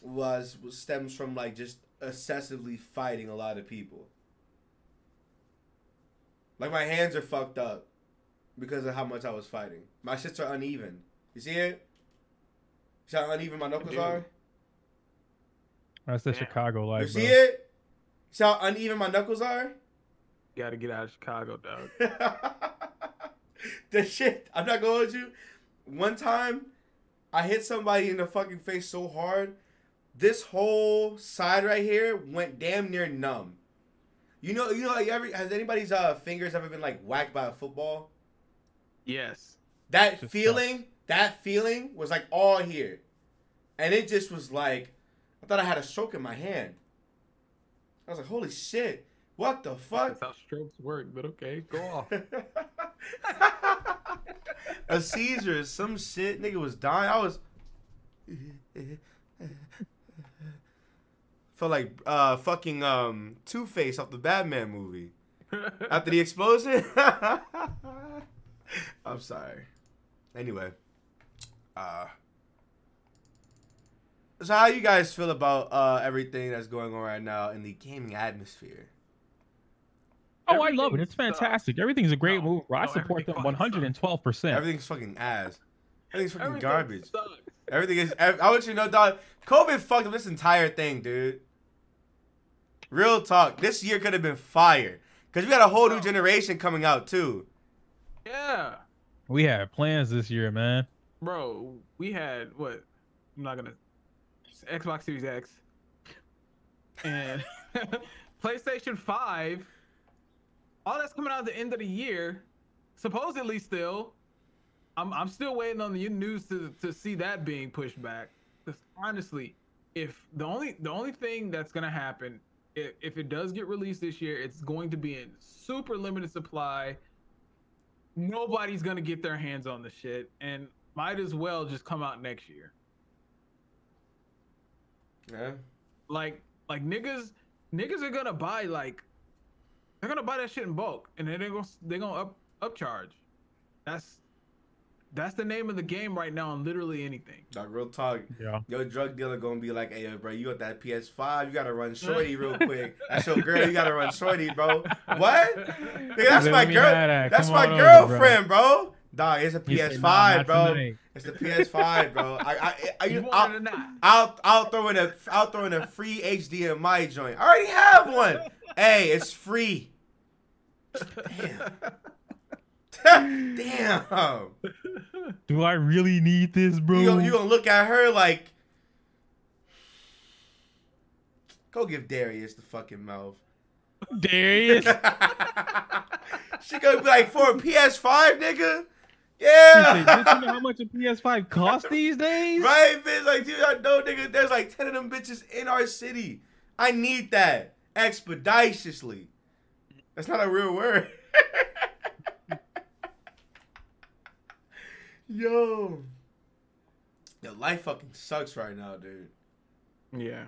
was, was stems from like just excessively fighting a lot of people. Like my hands are fucked up because of how much I was fighting. My shits are uneven. You see it? See how uneven my knuckles are? That's the Yeah. Chicago life. You see bro. it? See how uneven my knuckles are? You gotta get out of Chicago, dog. [laughs] the shit. I'm not going to you. One time, I hit somebody in the fucking face so hard, this whole side right here went damn near numb. You know, you know, like every has anybody's uh fingers ever been like whacked by a football? Yes. That Just feeling, that feeling was like all here, and it just was like, I thought I had a stroke in my hand. I was like, holy shit, what the fuck? That's how strokes work, but okay, go off. [laughs] [laughs] a seizure, some shit. Nigga was dying. I was. [laughs] Felt like uh fucking um Two Face off the Batman movie after the explosion. [laughs] I'm sorry. Anyway, uh, so how you guys feel about uh everything that's going on right now in the gaming atmosphere? Oh, I love it. It's fantastic. Everything's a great No, move. bro. I no, support them 112. percent Everything's fucking ass. Everything's fucking Everything garbage. sucks. Everything is. ev- I want you to know, dog. COVID fucked up this entire thing, dude. Real talk. This year could have been fire because we got a whole new generation coming out too. Yeah, We had plans this year, man. bro. We had what? I'm not gonna. Xbox Series X and [laughs] PlayStation Five. All that's coming out at the end of the year, supposedly. Still, I'm I'm still waiting on the news to to see that being pushed back. Because honestly, if the only the only thing that's gonna happen if, if it does get released this year, it's going to be in super limited supply. Nobody's gonna get their hands on the shit, and might as well just come out next year. Yeah. Like like niggas niggas are gonna buy like they're gonna buy that shit in bulk, and then they're gonna they're gonna up upcharge. That's that's the name of the game right now on literally anything. Dog, real talk. Yeah. Your drug dealer gonna be like, "Hey, yo, bro, you got that PS5? You gotta run [laughs] shorty real quick. That's your girl. You gotta run shorty, bro. [laughs] What? Nigga, that's Let my girl. that. That's my on over, bro. girlfriend, bro. Dog, it's a PS5, "Nah, bro. It's the PS5, bro. I, I, I, You you, want I'll, it or not? I'll, I'll throw in a, I'll throw in a free HDMI joint. I already have one. [laughs] hey, it's free. Damn. Damn. Do I really need this, bro? You gonna, you gonna look at her like, go give Darius the fucking mouth. Darius. [laughs] she gonna be like, for a PS5, nigga? Said, Yeah. "Bitch, you know how much a PS5 costs these days? right, bitch? Like, dude, I know, nigga, there's like 10 of them bitches in our city. I need that expeditiously. That's not a real word. [laughs] Yo. Yo, life fucking sucks right now, dude. yeah.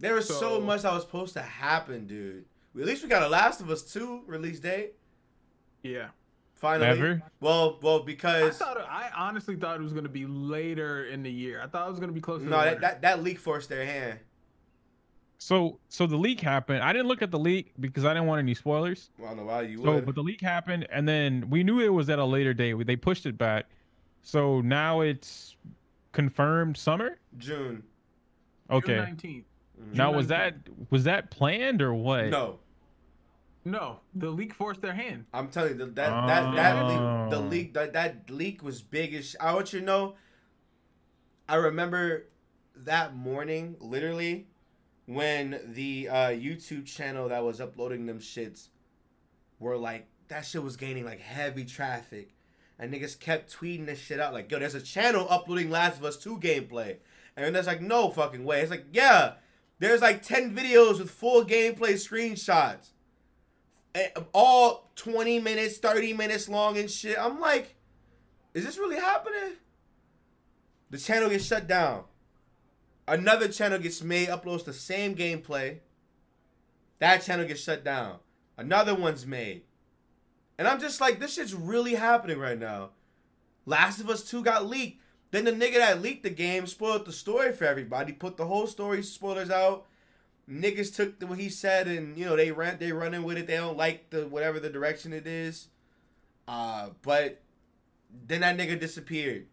There was so, So- much that was supposed to happen, dude. At least we got a Last of Us 2 release date. Yeah. Finally. Never. Well, well, I because thought I honestly thought it was gonna be later in the year. I thought it was gonna be closer. no, to that, that that leak forced their hand. So, so the leak happened. I didn't look at the leak because I didn't want any spoilers. Well, I don't know why you So, would. but the leak happened, and then we knew it was at a later date. They pushed it back. So now it's confirmed summer. June. Okay. June Okay. 19th. Mhm. Now June was that was that planned or what? No, No, the leak forced their hand. I'm telling you that that that, that leak, the Oh. leak that that leak was big as. I want you to know. I remember that morning, literally, when the uh, YouTube channel that was uploading them shits were like that shit was gaining like heavy traffic, and niggas kept tweeting this shit out like, yo, there's a channel uploading Last of Us Two gameplay, and there's like no fucking way. It's like yeah, there's like ten videos with full gameplay screenshots, all twenty minutes, thirty minutes long and shit. I'm like, is this really happening? The channel gets shut down. Another channel gets made, uploads the same gameplay. That channel gets shut down. Another one's made. And I'm just like, this shit's really happening right now. Last of Us 2 got leaked. Then the nigga that leaked the game spoiled the story for everybody. Put the whole story spoilers out. Niggas took the, what he said and you know they ran they running with it. They don't like the whatever the direction it is. Uh, but then that nigga disappeared.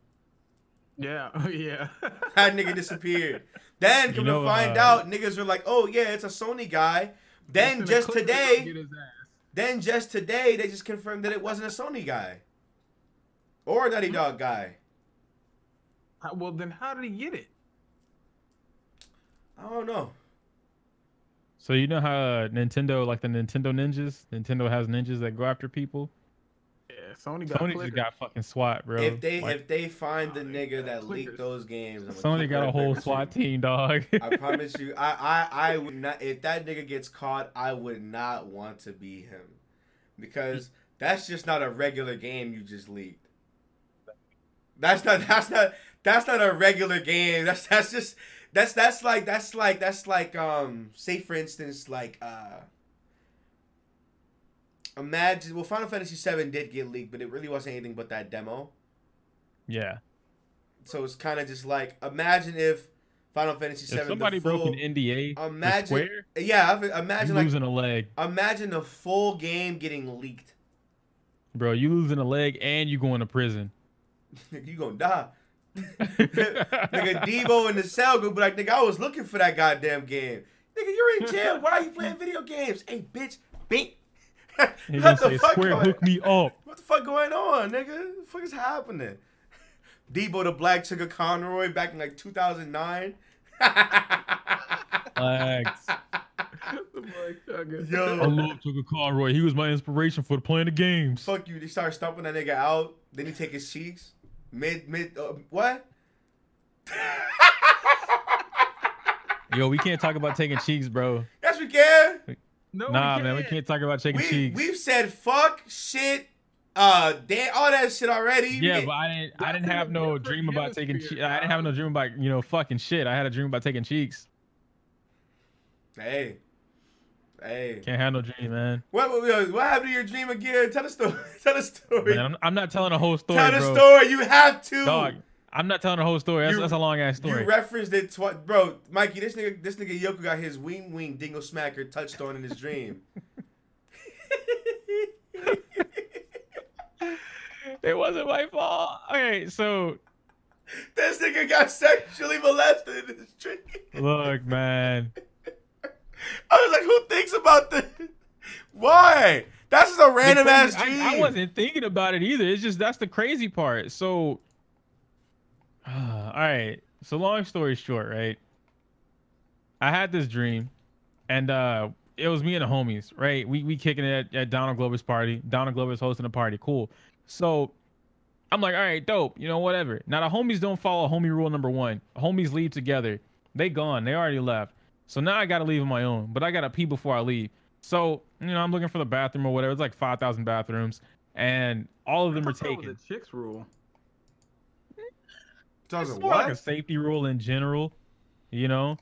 Yeah, [laughs] yeah. [laughs] that nigga disappeared. Then come You know, to find uh, out, niggas were like, "Oh yeah, it's a Sony guy." Then just click it up, today, get his ass. then just today, they just confirmed that it wasn't a Sony guy or a Naughty Dog guy. How- Well, then how did he get it? I don't know. So you know how uh, Nintendo, like the Nintendo ninjas, Nintendo has ninjas that go after people. Yeah, Sony got. Sony just got fucking SWAT, bro. if they Like, if they find the nigga that clickers. leaked those games, I'm Sony got a whole with you. SWAT team, dog. I [laughs] promise you, I, I I would not. If that nigga gets caught, I would not want to be him, because that's just not a regular game you just leaked. That's not. That's not. That's not a regular game. That's that's just. That's that's like that's like that's like um say for instance like uh imagine well Final Fantasy VII did get leaked but it really wasn't anything but that demo. Yeah. so it's kind of just like imagine if Final Fantasy VII If somebody full, broke an NDA, imagine Square, yeah imagine like losing a leg, imagine the full game getting leaked. Bro. You losing a leg and you going to prison. [laughs] you gonna die. [laughs] Nigga Debo in the cell group like nigga I was looking for that goddamn game. Nigga you're in jail. Why are you playing video games? Hey bitch bink [laughs] He what gonna the say, fuck "Square, going- hook me up." [laughs] what the fuck going on nigga what the fuck is happening [laughs] Debo the Black took a Conroy back in like 2009 Flags. The Black Sugar. Yo. I love Tucker Conroy. He was my inspiration for playing the games. Fuck you. They start stomping that nigga out. Then he take his cheeks. Mid mid uh, what? Yo, we can't talk about taking cheeks, bro. yes, we can. No, nah, we man, we can't. can't talk about taking We cheeks. we've said fuck shit, uh, damn, all that shit already. yeah, We- but I didn't. I didn't have no dream about taking. Che- I didn't have no dream about you know fucking shit. I had a dream about taking cheeks. hey, hey. Can't have no dream, man. What, what what happened to your dream again? Tell the story. [laughs] Tell the story. Man, I'm, I'm not telling a whole story, Tell the bro. story. You have to. Dog, I'm not telling the whole story. That's, You- that's a long ass story. You referenced it twice, bro. Mikey, this nigga, this nigga Yoko got his wing wing dingo smacker touched on in his dream. [laughs] [laughs] it wasn't my fault. Okay, so this nigga got sexually molested in his dream. look, man. [laughs] I was like, who thinks about this? Why? That's just a random The ass dream. I, I wasn't thinking about it either. It's just that's the crazy part. So, [sighs] all right. So long story short, right? I had this dream, and uh it was me and the homies, right? We we kicking it at, at Donald Glover's party. Donald Glover's hosting a party. Cool. So I'm like, all right, dope. You know, whatever. Now the homies don't follow homie rule number one. Homies leave together. They gone. They already left. So now I gotta leave on my own, but I gotta pee before I leave. So you know, I'm looking for the bathroom or whatever. It's like five thousand bathrooms, and all of them are thought that was taken. The chicks rule. It's Doesn't more like a safety rule in general. You know,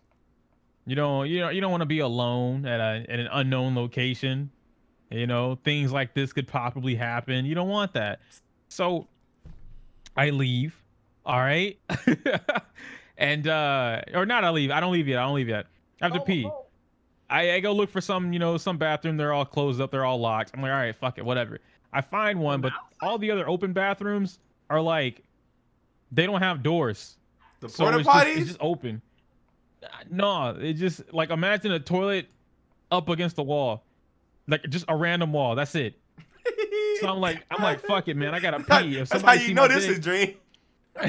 you don't you know you don't want to be alone at a at an unknown location. You know, things like this could possibly happen. You don't want that. So I leave. All right. [laughs] and uh or not I leave. I don't leave yet. I don't leave yet. I have to Oh, pee. oh. I, I go look for some, you know, some bathroom. They're all closed up. They're all locked. I'm like, all right, fuck it, whatever. I find one, but all the other open bathrooms are like, they don't have doors. The So porta potties? it's just open. No, it just like imagine a toilet up against the wall, like just a random wall. That's it. [laughs] So I'm like, I'm like, fuck it, man. I gotta pee. If That's how you know this dick- is dream. [laughs]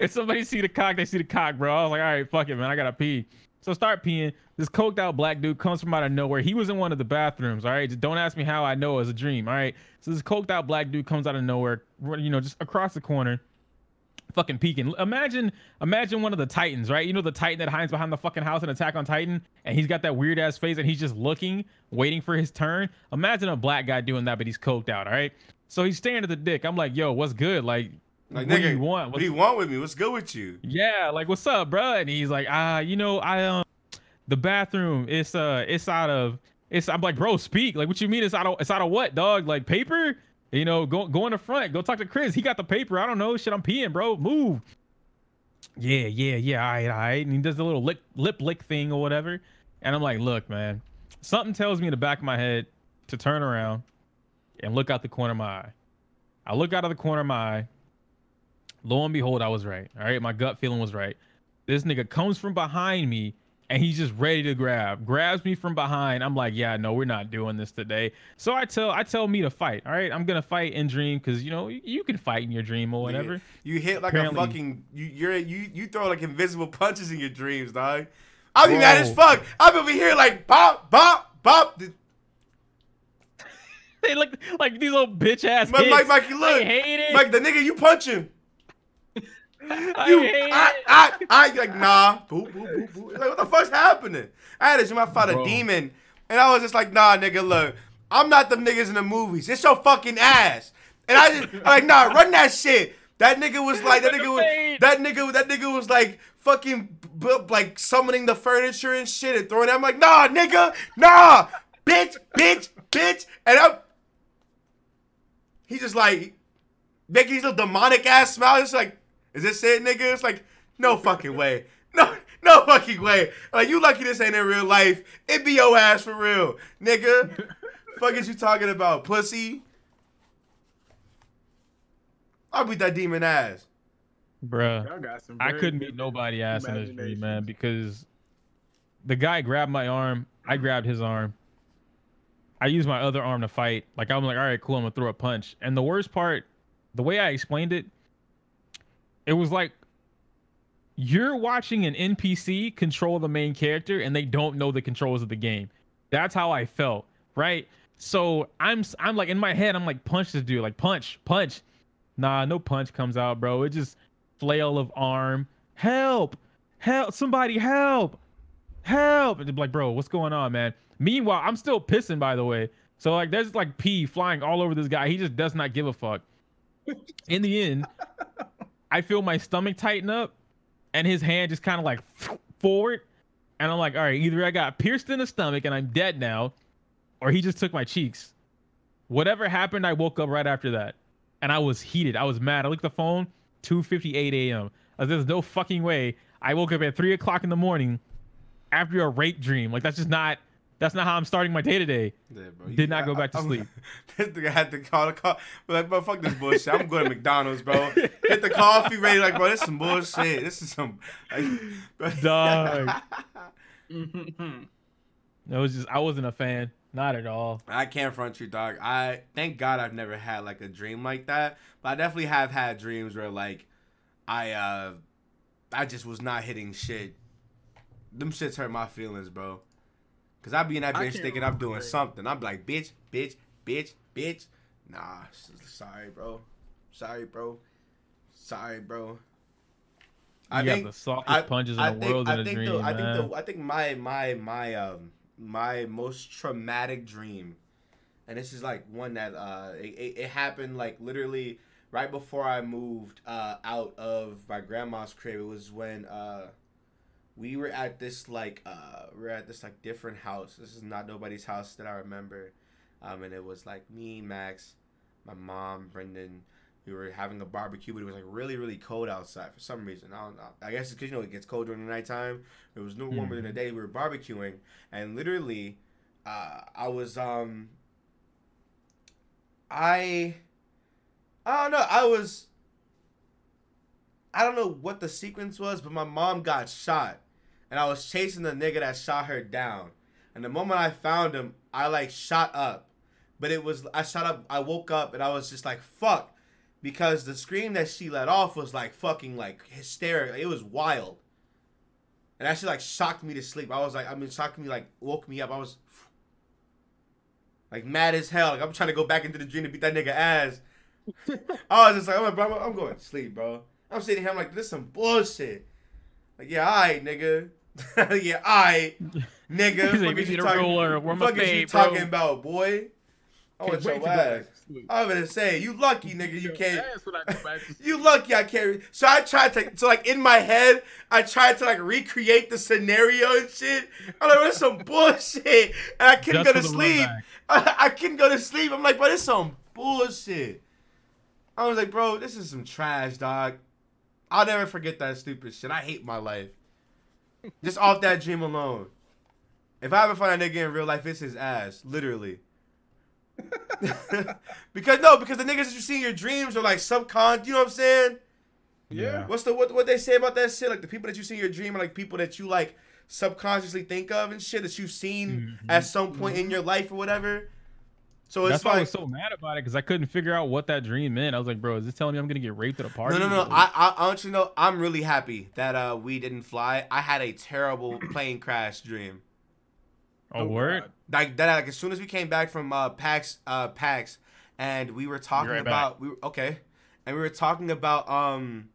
if somebody see the cock, they see the cock, bro. I was like, all right, fuck it, man. I gotta pee. So start peeing. This coked out black dude comes from out of nowhere. He was in one of the bathrooms. All right. Just don't ask me how I know it was a dream. All right. So this coked out black dude comes out of nowhere, you know, just across the corner fucking peeking. Imagine, imagine one of the Titans, right? You know the Titan that hides behind the fucking house in Attack on Titan, and he's got that weird ass face, and he's just looking, waiting for his turn. Imagine a black guy doing that, but he's coked out. All right. So he's staring at the dick. I'm like, yo, what's good? Like, Like, what nigga, do you want? what do you want with me? What's good with you? yeah, like what's up, bro? And he's like, ah, you know, I um, the bathroom, it's uh, it's out of, it's. I'm like, bro, speak. Like, what you mean? It's out of, it's out of what, dog? Like paper? You know, go go in the front. Go talk to Chris. He got the paper. I don't know. Shit, I'm peeing, bro. Move. Yeah, yeah, yeah. All right, all right. And he does the little lip lip lick thing or whatever. And I'm like, look, man, something tells me in the back of my head to turn around and look out the corner of my eye. I look out of the corner of my eye. Lo and behold, I was right. All right, my gut feeling was right. This nigga comes from behind me and he's just ready to grab. Grabs me from behind. I'm like, yeah, no, we're not doing this today. So I tell I tell me to fight. All right, I'm gonna fight in dream because you know you, you can fight in your dream or whatever. Nigga, You hit like Apparently- a fucking you. You're you you throw like invisible punches in your dreams, dog. I'll be mad as fuck. I'm over here like bop bop bop. [laughs] they look like these little bitch ass Mike. Mike, I look, hate it. Mike, the nigga you punch him. I You, hate I, it. I, I, you like nah. Boop, boop, boop, boop. Like what the fuck's happening? I had this. I fought a demon, and I was just like, nah, nigga, look, I'm not them niggas in the movies. It's your fucking ass. And I just I'm like, nah, run that shit. That nigga was like, that nigga was, that nigga, that nigga was like fucking b- like summoning the furniture and shit and throwing it. I'm like, nah, nigga, nah, bitch, bitch, bitch. And I'm, he's just like, making these little demonic ass smiles. It's like, is this it, nigga? It's like, no fucking way. No, no fucking way. Like, you lucky this ain't in real life. It be your ass for real, nigga. [laughs] Fuck is you talking about, pussy? I'll beat that demon ass. Bruh. Y'all got some I couldn't beat nobody ass in this dream, man, because the guy grabbed my arm. I grabbed his arm. I used my other arm to fight. Like I'm like, all right, cool. I'm gonna throw a punch. And the worst part, the way I explained it, it was like you're watching an NPC control the main character, and they don't know the controls of the game. That's how I felt, right? So I'm I'm like in my head, I'm like, punch this dude, like punch, punch. Nah, no punch comes out, bro. It just flail of arm. Help! Help! Somebody help! Help! And like, bro, what's going on, man? Meanwhile, I'm still pissing, by the way. So like, there's like pee flying all over this guy. He just does not give a fuck. In the end, I feel my stomach tighten up, and his hand just kind of like [sniffs] forward, and I'm like, all right, either I got pierced in the stomach and I'm dead now, or he just took my cheeks. Whatever happened, I woke up right after that, and I was heated. I was mad. I looked at the phone, 2:58 a.m. There's no fucking way. I woke up at three o'clock in the morning after a rape dream. Like that's just not. That's not how I'm starting my day today. Yeah. Did not go back to I'm- sleep. [laughs] this nigga had to call the call. Like, bro, fuck this bullshit. I'm going to McDonald's, bro. [laughs] Get the coffee ready. Like, bro, this is some bullshit. This is some. Like, bro. [laughs] Dog. It was just I wasn't a fan. Not at all. I can't front you, dog. I thank God I've never had like a dream like that, but I definitely have had dreams where like I uh I just was not hitting shit. Them shits hurt my feelings, bro. Cause I be in that bitch thinking I'm doing remember. something. I'm like, bitch, bitch, bitch, bitch. Nah, sorry, bro. Sorry, bro. Sorry, bro. You got the softest punches in the world in a think dream, the, I think the, I think my my my um my most traumatic dream, and this is like one that uh it, it, it happened like literally right before I moved uh out of my grandma's crib. It was when uh we were at this like uh we are at this like different house. This is not nobody's house that I remember, um and it was like me, Max, my mom, Brendan. We were having a barbecue, but it was like really, really cold outside for some reason. I don't know. I guess it's because you know it gets cold during the nighttime. It was no warmer than the day. We were barbecuing, and literally, uh, I was um, I, I don't know. I was, I don't know what the sequence was, but my mom got shot, and I was chasing the nigga that shot her down. And the moment I found him, I like shot up, but it was I shot up. I woke up and I was just like fuck, because the scream that she let off was like fucking like hysterical. It was wild. and actually like shocked me to sleep. I was like, I mean, shocked me like woke me up. I was [sighs] like mad as hell. Like I'm trying to go back into the dream to beat that nigga ass. [laughs] I was just like, I'm, like, bro, I'm going to sleep, bro. I'm sitting here, I'm like, this is some bullshit. Like, yeah, alright, nigga. [laughs] yeah, alright, nigga. [laughs] He's like, Fuck "We you need a talking- roller. Where my fuck is you bro?" talking about, boy? I want your ass. back to sleep. I'm gonna say, you lucky, nigga. You can't. ass when I go back to [laughs] sleep. You lucky I can't. So I tried to, so like in my head, I tried to like recreate the scenario and shit. I'm like, that's some bullshit. And I couldn't Just go to for the run sleep. I, I couldn't go to sleep. I'm like, but it's some bullshit. I was like, bro, this is some trash, dog. I'll never forget that stupid shit. I hate my life. Just off that dream alone. If I ever find a nigga in real life, it's his ass, literally. [laughs] because no, because the niggas that you see in your dreams are like subcon. You know what I'm saying? Yeah. What's the what what they say about that shit? Like the people that you see in your dream are like people that you like subconsciously think of and shit that you've seen Mhm. at some point in your life or whatever. So it's That's why I was so mad about it because I couldn't figure out what that dream meant. I was like, bro, is this telling me I'm gonna get raped at a party? no, no, no. I, I, I want you to know I'm really happy that uh we didn't fly. I had a terrible [clears throat] plane crash dream. a word. God. Like that. Like as soon as we came back from uh PAX, uh PAX, and we were talking right about we were, okay, and we were talking about um.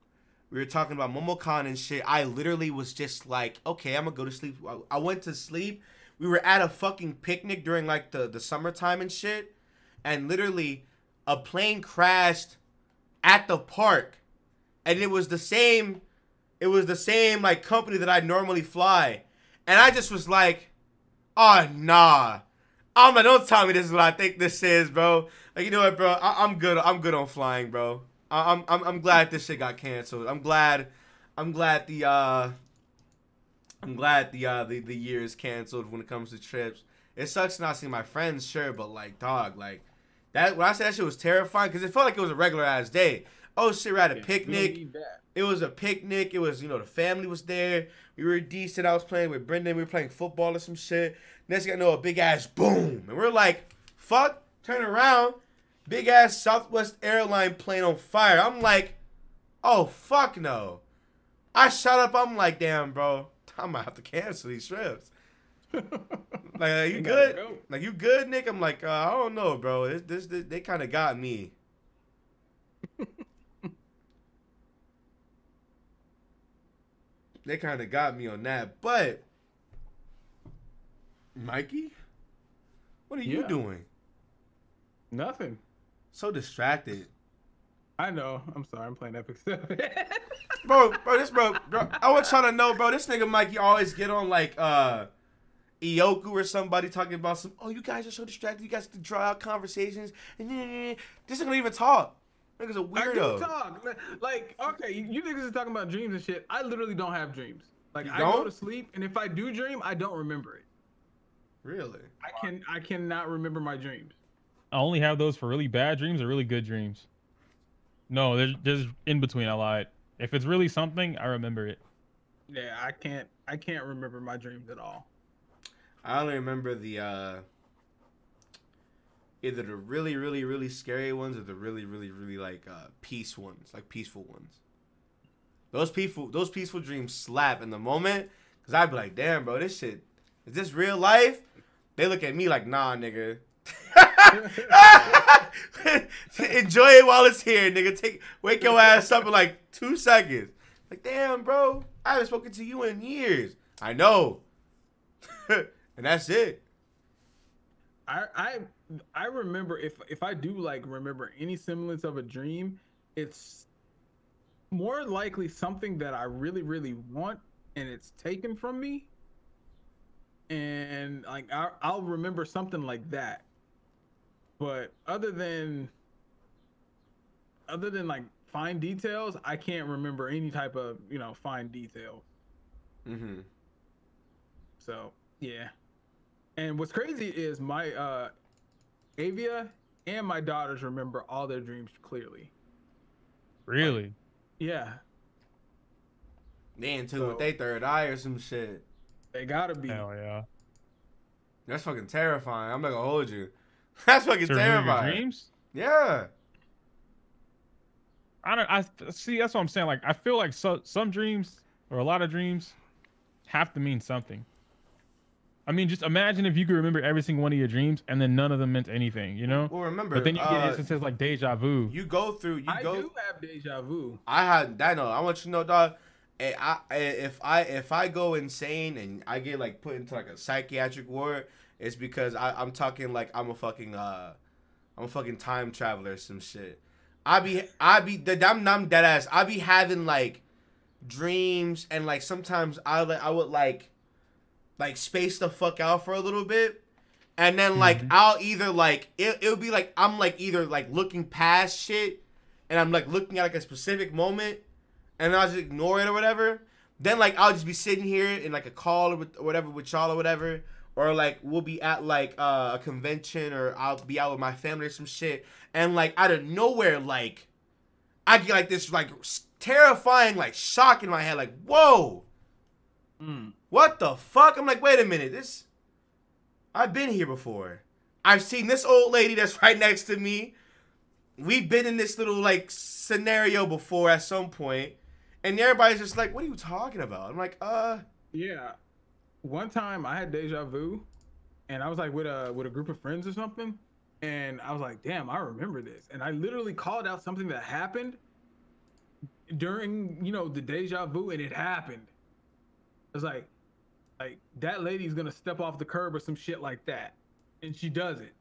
We were talking about MomoCon and shit. I literally was just like, okay, I'm gonna go to sleep. I- I went to sleep. We were at a fucking picnic during like the the summertime and shit, and literally a plane crashed at the park, and it was the same. It was the same like company that I normally fly, and I just was like, oh nah. I'm like, don't tell me this is what I think this is, bro. Like, you know what, bro? I- I'm good. I'm good on flying, bro. I- I'm, I'm I'm glad this shit got canceled. I'm glad. I'm glad the uh. I'm glad the uh the, the year is canceled when it comes to trips. It sucks not seeing my friends, sure, but like, dog, like that. When I said that shit was terrifying, because it felt like it was a regular ass day. Oh shit, we're at a picnic. It was a picnic. It was, you know, the family was there. We were decent. I was playing with Brendan. We were playing football or some shit. Next thing I know, a big ass boom. And we're like, fuck, turn around. Big ass Southwest airline plane on fire. I'm like, oh, fuck no. I shut up. I'm like, damn, bro. [laughs] I might have to cancel these trips. [laughs] Like, are you good? go. Like, you good, Nick? I'm like, uh, I don't know, bro. This, this, this they kind of got me. [laughs] they kind of got me on that. But, Mikey, what are you doing? Nothing. So distracted, I know. I'm sorry. I'm playing Epic Seven. [laughs] bro. Bro, this bro, bro. I was trying to know, bro. This nigga Mikey always get on like uh, Ioku or somebody talking about some. Oh, you guys are so distracted. You guys have to draw out conversations, and then this nigga don't even talk. Nigga's a I do weirdo. talk. Like, okay, you you niggas is talking about dreams and shit. I literally don't have dreams. Like, You I go don't? to sleep, and if I do dream, I don't remember it. Really? I can I cannot remember my dreams. I only have those for really bad dreams or really good dreams. No, there's there's in between. I lied. If it's really something, I remember it. Yeah, I can't I can't remember my dreams at all. I only remember the uh either the really, really, really scary ones or the really, really, really like uh peace ones, like peaceful ones. Those peaceful those peaceful dreams slap in the moment. Cause I'd be like, damn bro, this shit is this real life? They look at me like, nah, nigga. [laughs] [laughs] Enjoy it while it's here, nigga. Take wake your ass up in like two seconds. Like, damn, bro, I haven't spoken to you in years. I know. [laughs] and that's it. I I I remember if if I do like remember any semblance of a dream, it's more likely something that I really really want and it's taken from me. And like I, I'll remember something like that. But other than other than like fine details, I can't remember any type of, you know, fine detail. Mm-hmm. So yeah. And what's crazy is my uh Avia and my daughters remember all their dreams clearly. Really? Yeah. They in tune So- with their third eye or some shit. They gotta be. Hell yeah. That's fucking terrifying. I'm not gonna hold you. [laughs] That's fucking To remember your terrifying. dreams? Yeah. I don't. I see. That's what I'm saying. Like, I feel like so, some dreams or a lot of dreams, have to mean something. I mean, just imagine if you could remember every single one of your dreams and then none of them meant anything, you know? Well, remember, But then you get uh, instances like deja vu. you go through. You I go. do have deja vu. I had that. No, I want you to know, dog. eh, I, I, if I if I go insane and I get like put into like a psychiatric ward, it's because I, I'm talking like I'm a fucking uh, I'm a fucking time traveler or some shit. I be I be the I'm, I'm dead ass. I be having like dreams and like sometimes I like I would like like space the fuck out for a little bit. And then like Mhm. I'll either like it it'll be like I'm like either like looking past shit and I'm like looking at like a specific moment and I'll just ignore it or whatever. Then like I'll just be sitting here in like a call or, with, or whatever with y'all or whatever. Or like we'll be at like uh, a convention or I'll be out with my family or some shit. And like out of nowhere, like I get like this like terrifying like shock in my head, like, whoa, Mm. what the fuck? I'm like, wait a minute, this I've been here before. I've seen this old lady that's [laughs] right next to me. We've been in this little like scenario before at some point, and everybody's just like, "What are you talking about?" I'm like, "Uh, Yeah. One time I had deja vu, and I was like with a with a group of friends or something, and I was like, "Damn, I remember this." And I literally called out something that happened during you know the deja vu, and it happened. I was like, like that lady's gonna step off the curb or some shit like that, and she does it.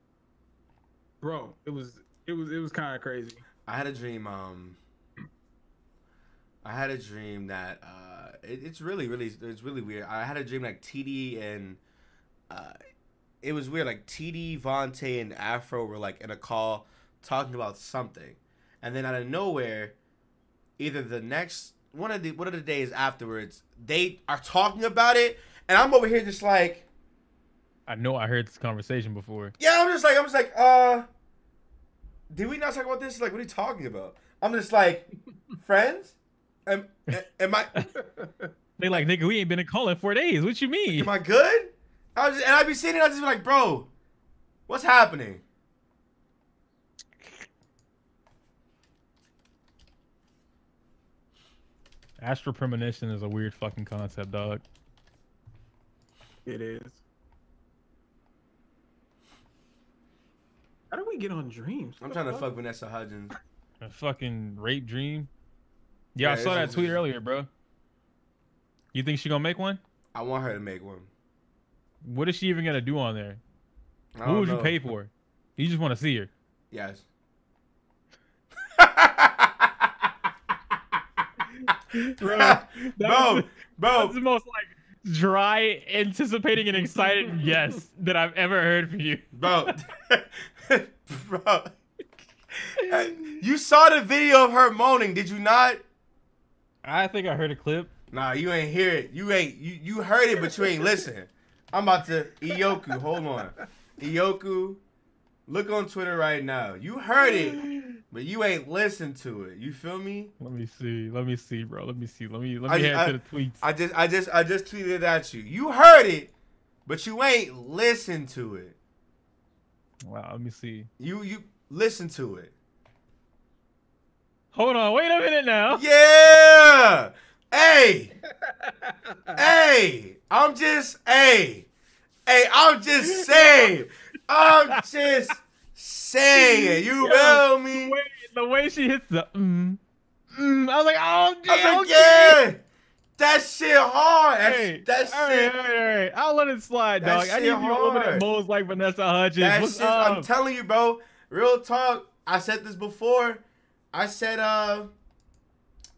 Bro, it was it was it was kind of crazy. I had a dream. Um, I had a dream that uh, it, it's really, really, it's really weird. I had a dream like TD and uh, it was weird. Like TD, Vontae, and Afro were like in a call talking about something, and then out of nowhere, either the next one of the one of the days afterwards, they are talking about it, and I'm over here just like, I know I heard this conversation before. yeah, I'm just like, I'm just like, uh, did we not talk about this? Like, what are you talking about? I'm just like, [laughs] friends. Am, am I [laughs] They like, nigga, we ain't been in call in four days. What you mean? am I good? I was just, and I'd be sitting there, I'd just be like, bro, what's happening? Astral premonition is a weird fucking concept, dog. It is. How do we get on dreams? I'm trying the to fuck Vanessa Hudgens. A fucking rape dream. Yeah, I saw that tweet earlier, bro. You think she gonna make one? I want her to make one. What is she even gonna do on there? Who would you pay for? You just want to see her. Yes. [laughs] Bro, [laughs] bro, bro, That's the most like dry, anticipating, and excited [laughs] yes that I've ever heard from you. bro, bro. You saw the video of her moaning, did you not? I think I heard a clip. Nah, you ain't hear it. You ain't you you heard it, but you ain't listen. I'm about to Ioku. Hold on, Ioku. Look on Twitter right now. You heard it, but you ain't listened to it. You feel me? Let me see. Let me see, bro. Let me see. Let me let I- me head I- to the tweets. I just I just I just tweeted at you. You heard it, but you ain't listened to it. wow. Let me see. You you listen to it. Hold on. Wait a minute now. Yeah. Hey. [laughs] hey. I'm just hey. Hey, I'm just saying. I'm just saying. You Yo, feel me? Wait, the way she hits the mm, mm, I was like, oh I damn. was like, okay. yeah. That shit hard. That's, Hey, that all shit. right, all right, all right. I'll let it slide, That dog. I shit need you to open hard. that moles like Vanessa Hudgens. That What's shit, I'm telling you, bro. Real talk. I said this before. I said, uh,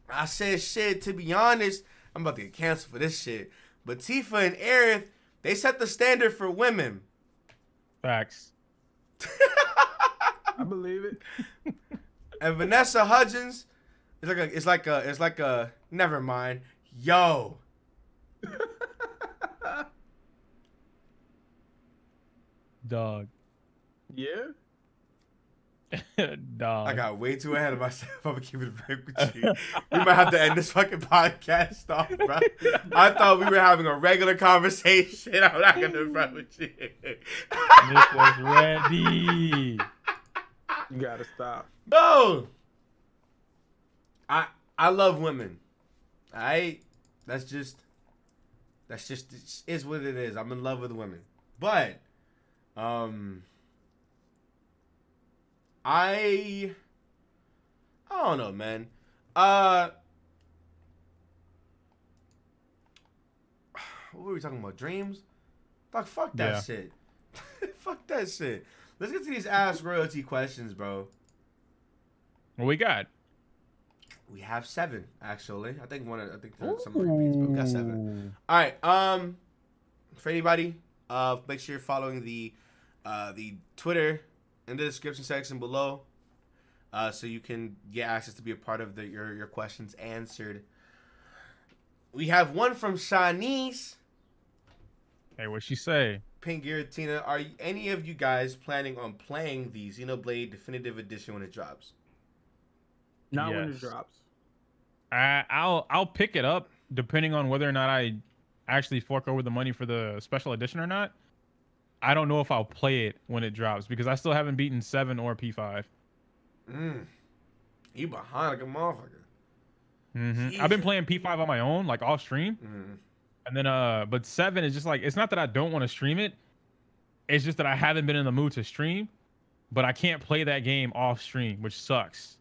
I said shit. To be honest, I'm about to get canceled for this shit. But Tifa and Aerith, they set the standard for women. Facts. I believe it. [laughs] And Vanessa Hudgens, it's like a, it's like a, it's like a. Never mind. Yo, Dog. Yeah. [laughs] dog. I got way too ahead of myself. [laughs] I'm gonna keep it right with you. We might have to end this fucking podcast off, bro. I thought we were having a regular conversation. [laughs] I'm not gonna front with you. Nick was ready. You gotta stop. No. I I love women. I that's just That's just it's, is what it is. I'm in love with women, but um, I I don't know, man. Uh, what were we talking about? Dreams? Fuck, fuck that Yeah. shit. [laughs] fuck that shit. Let's get to these ass royalty questions, bro. What we got? We have seven, actually. I think one. of- I think there's some repeats, but we got seven. All right. Um, for anybody, uh, make sure you're following the, uh, the Twitter in the description section below, uh, so you can get access to be a part of the your your questions answered. We have one from Shanice. Hey, what she say? Pink Giratina, are any of you guys planning on playing the Xenoblade Definitive Edition when it drops? Not when it drops. I, I'll I'll pick it up depending on whether or not I actually fork over the money for the special edition or not. I don't know if I'll play it when it drops because I still haven't beaten seven or P5. Mm. You behind like a motherfucker. Mm-hmm. I've been playing P5 on my own, like off stream, Mm. and then uh, but seven is just like it's not that I don't want to stream it. It's just that I haven't been in the mood to stream, but I can't play that game off stream, which sucks.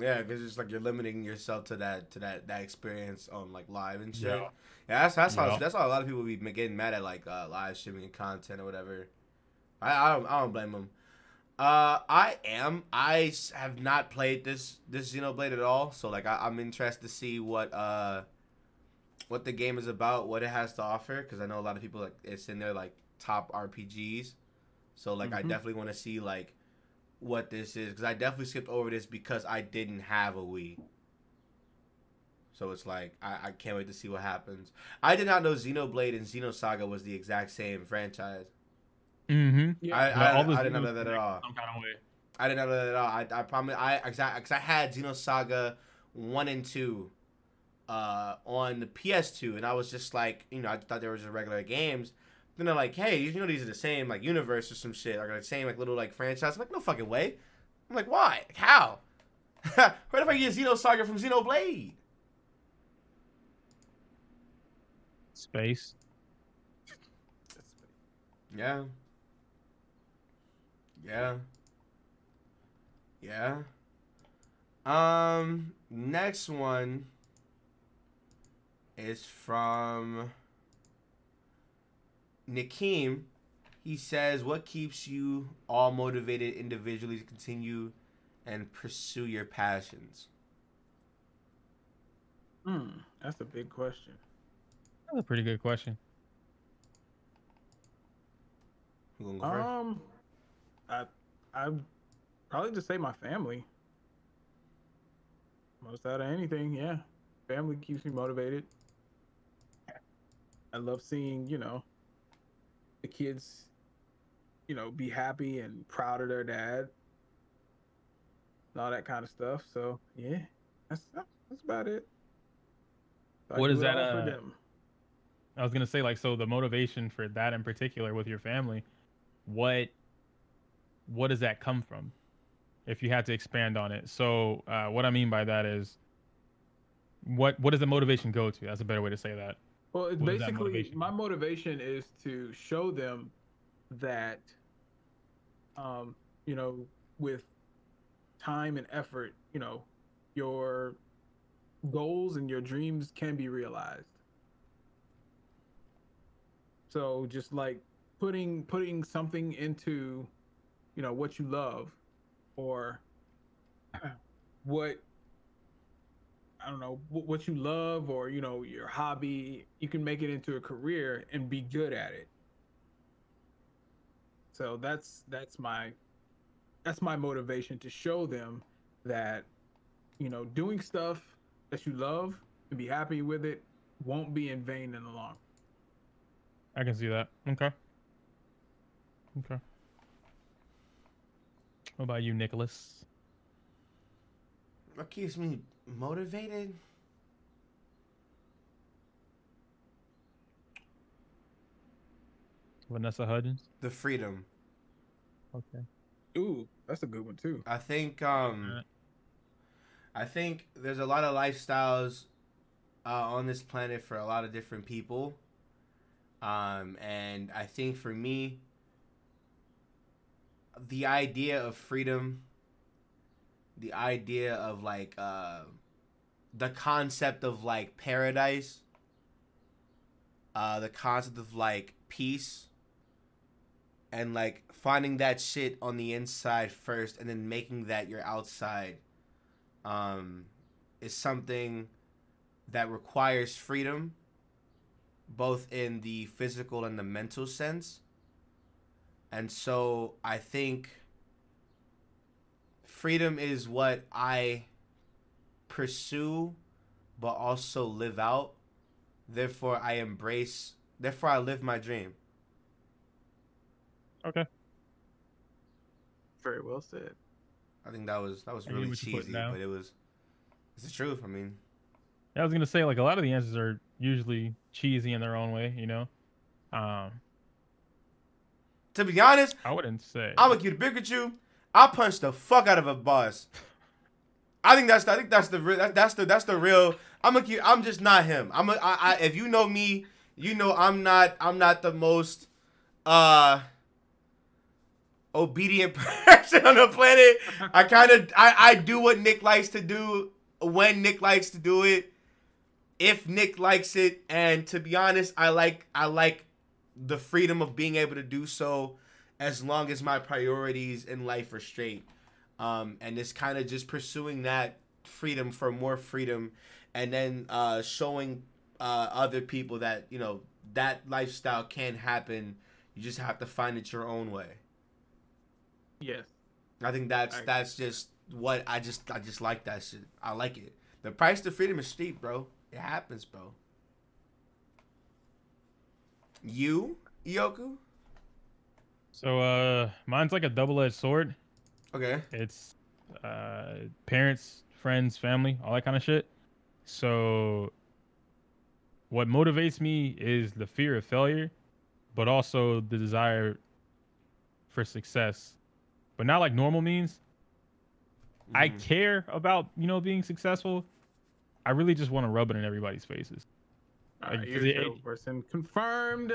Yeah, because it's like you're limiting yourself to that to that that experience on like live and shit. Yeah. Yeah, that's that's how that's how a lot of people be getting mad at like uh, live streaming and content or whatever. I I don't I don't blame them. Uh, I am. I have not played this this Xenoblade at all, so like I, I'm interested to see what uh what the game is about, what it has to offer, because I know a lot of people like it's in their like top RPGs. So like I Mhm. definitely want to see like what this is because I definitely skipped over this because I didn't have a Wii. So it's like I, I can't wait to see what happens. I did not know Xenoblade and Xenosaga was the exact same franchise. Mm-hmm. Yeah. I, Yeah, I, all those I didn't know that at all. Some kind of way. I didn't know that at all. I, I promise. I exactly because I had Xenosaga one and two uh, on the PS2, and I was just like, you know, I thought they were just regular games. Then they're like, hey, you know, these are the same like universe or some shit, like the same like little like franchise. I'm like, no fucking way. I'm like, why? Like, how? Where the fuck you get Xenosaga from Xenoblade? Space. Yeah. Yeah. Yeah. Um next one is from Nakeem. He says, What keeps you all motivated individually to continue and pursue your passions? Hmm, that's a big question. That's a pretty good question. Go? Um, I I probably just say my family. Most out of anything, yeah. Family keeps me motivated. I love seeing, you know, the kids, you know, be happy and proud of their dad. And all that kind of stuff. So yeah, that's that's about it. So I What do is it that, for uh, them. I was gonna say like so the motivation for that in particular with your family, what what does that come from? If you had to expand on it. So uh, what I mean by that is what what does the motivation go to? That's a better way to say that. Well, it's What is that basically motivation? my motivation is to show them that, um, you know, with time and effort, you know, your goals and your dreams can be realized. So just like putting putting something into, you know, what you love, or [clears throat] what I don't know what you love or you know your hobby. You can make it into a career and be good at it. So that's that's my that's my motivation to show them that you know doing stuff that you love and be happy with it won't be in vain in the long. I can see that. Okay. Okay. What about you, Nicholas? What keeps me motivated? Vanessa Hudgens? The freedom. Okay. Ooh, that's a good one too. I think um Alright. I think there's a lot of lifestyles uh, on this planet for a lot of different people. Um, and I think for me, the idea of freedom, the idea of like uh, the concept of like paradise, uh, the concept of like peace, and like finding that shit on the inside first, and then making that your outside, um, is something that requires freedom both in the physical and the mental sense. And so I think freedom is what I pursue but also live out. Therefore I embrace therefore I live my dream. Okay. Very well said. I think that was that was I really what you're putting cheesy, but it was it's the truth. I mean, I was gonna say like a lot of the answers are usually cheesy in their own way, you know. Um, to be honest, I wouldn't say. I'm gonna keep it big with you. I punched the fuck out of a boss. I think that's I think that's the real that, that's the that's the real. I'm gonna keep. I'm just not him. I'm a, I, I if you know me, you know I'm not I'm not the most uh obedient [laughs] person on the planet. I kind of I I do what Nick likes to do when Nick likes to do it. If Nick likes it, and to be honest, I like I like the freedom of being able to do so as long as my priorities in life are straight. Um, and it's kind of just pursuing that freedom for more freedom and then uh, showing uh, other people that, you know, that lifestyle can happen. You just have to find it your own way. Yes. I think that's I- that's just what I just I just like that shit. I like it. The price to freedom is steep, bro. It happens, bro. You, Ioku? so uh, mine's like a double-edged sword. Okay. It's uh, parents, friends, family, all that kind of shit. So, what motivates me is the fear of failure, but also the desire for success. But not like normal means. I Mhm. care about you know being successful. I really just want to rub it in everybody's faces. All Like, right, you're it- a real person confirmed.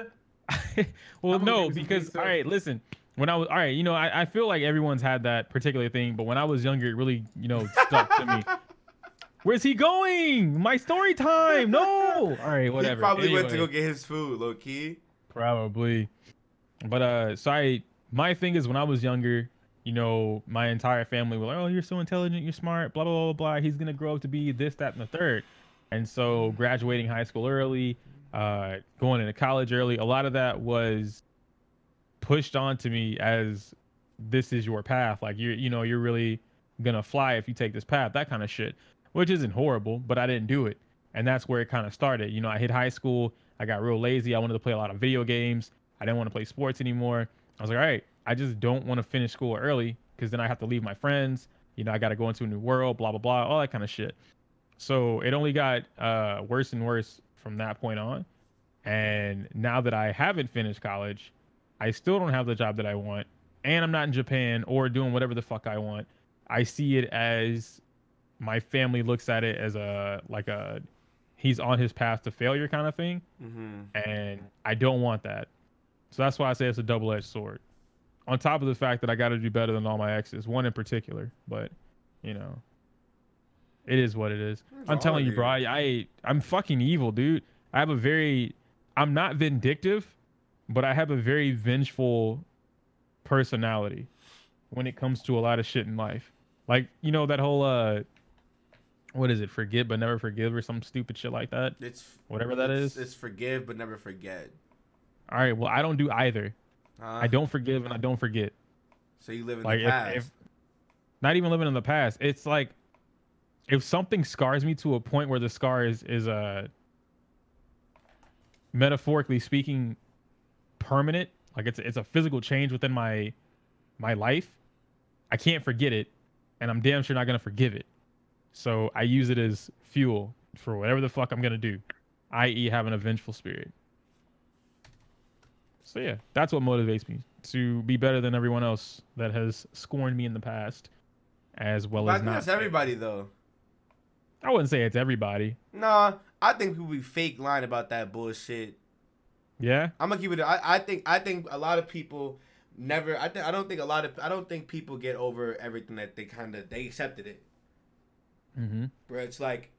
[laughs] well, no, give you some because pizza. all right, listen. When I was all right, you know, I, I feel like everyone's had that particular thing, but when I was younger, it really, you know, stuck to me. [laughs] Where's he going? My story time. No. All right, [laughs] whatever. He probably went to go get his food, low key. Probably. But uh so I my thing is when I was younger, you know, my entire family were like, Oh, you're so intelligent, you're smart, blah blah blah blah. He's gonna grow up to be this, that, and the third. And so graduating high school early, uh going into college early, a lot of that was pushed onto me as this is your path. Like you're you know, you're really gonna fly if you take this path, that kind of shit. Which isn't horrible, but I didn't do it. And that's where it kind of started. You know, I hit high school, I got real lazy. I wanted to play a lot of video games. I didn't want to play sports anymore. I was like, all right, I just don't want to finish school early because then I have to leave my friends. You know, I got to go into a new world, blah, blah, blah, all that kind of shit. So it only got uh, worse and worse from that point on. And now that I haven't finished college, I still don't have the job that I want. And I'm not in Japan or doing whatever the fuck I want. I see it as my family looks at it as a, like a, he's on his path to failure kind of thing Mm-hmm. and I don't want that. So that's why I say it's a double-edged sword. On top of the fact that I got to do better than all my exes, one in particular, but you know, it is what it is. I'm telling you, bro. I. I I'm fucking evil, dude. I have a very, I'm not vindictive, but I have a very vengeful personality when it comes to a lot of shit in life. Like you know that whole uh, what is it? Forget but never forgive or some stupid shit like that. It's Whatever that it's, is. It's forgive but never forget. All right. Well, I don't do either. Huh? I don't forgive and I don't forget. So you live in Like the if, past. if not even living in the past, it's like if something scars me to a point where the scar is is uh metaphorically speaking permanent, like it's it's a physical change within my my life, I can't forget it, and I'm damn sure not gonna forgive it. So I use it as fuel for whatever the fuck I'm gonna do, i.e., having a vengeful spirit. So yeah, that's what motivates me to be better than everyone else that has scorned me in the past, as well But I as think not. that's everybody though. I wouldn't say it's everybody. Nah, I think people be fake lying about that bullshit. Yeah. I'm gonna keep it. I, I think I think a lot of people never. I think I don't think a lot of I don't think people get over everything that they kind of they accepted it. Mm-hmm. Where it's like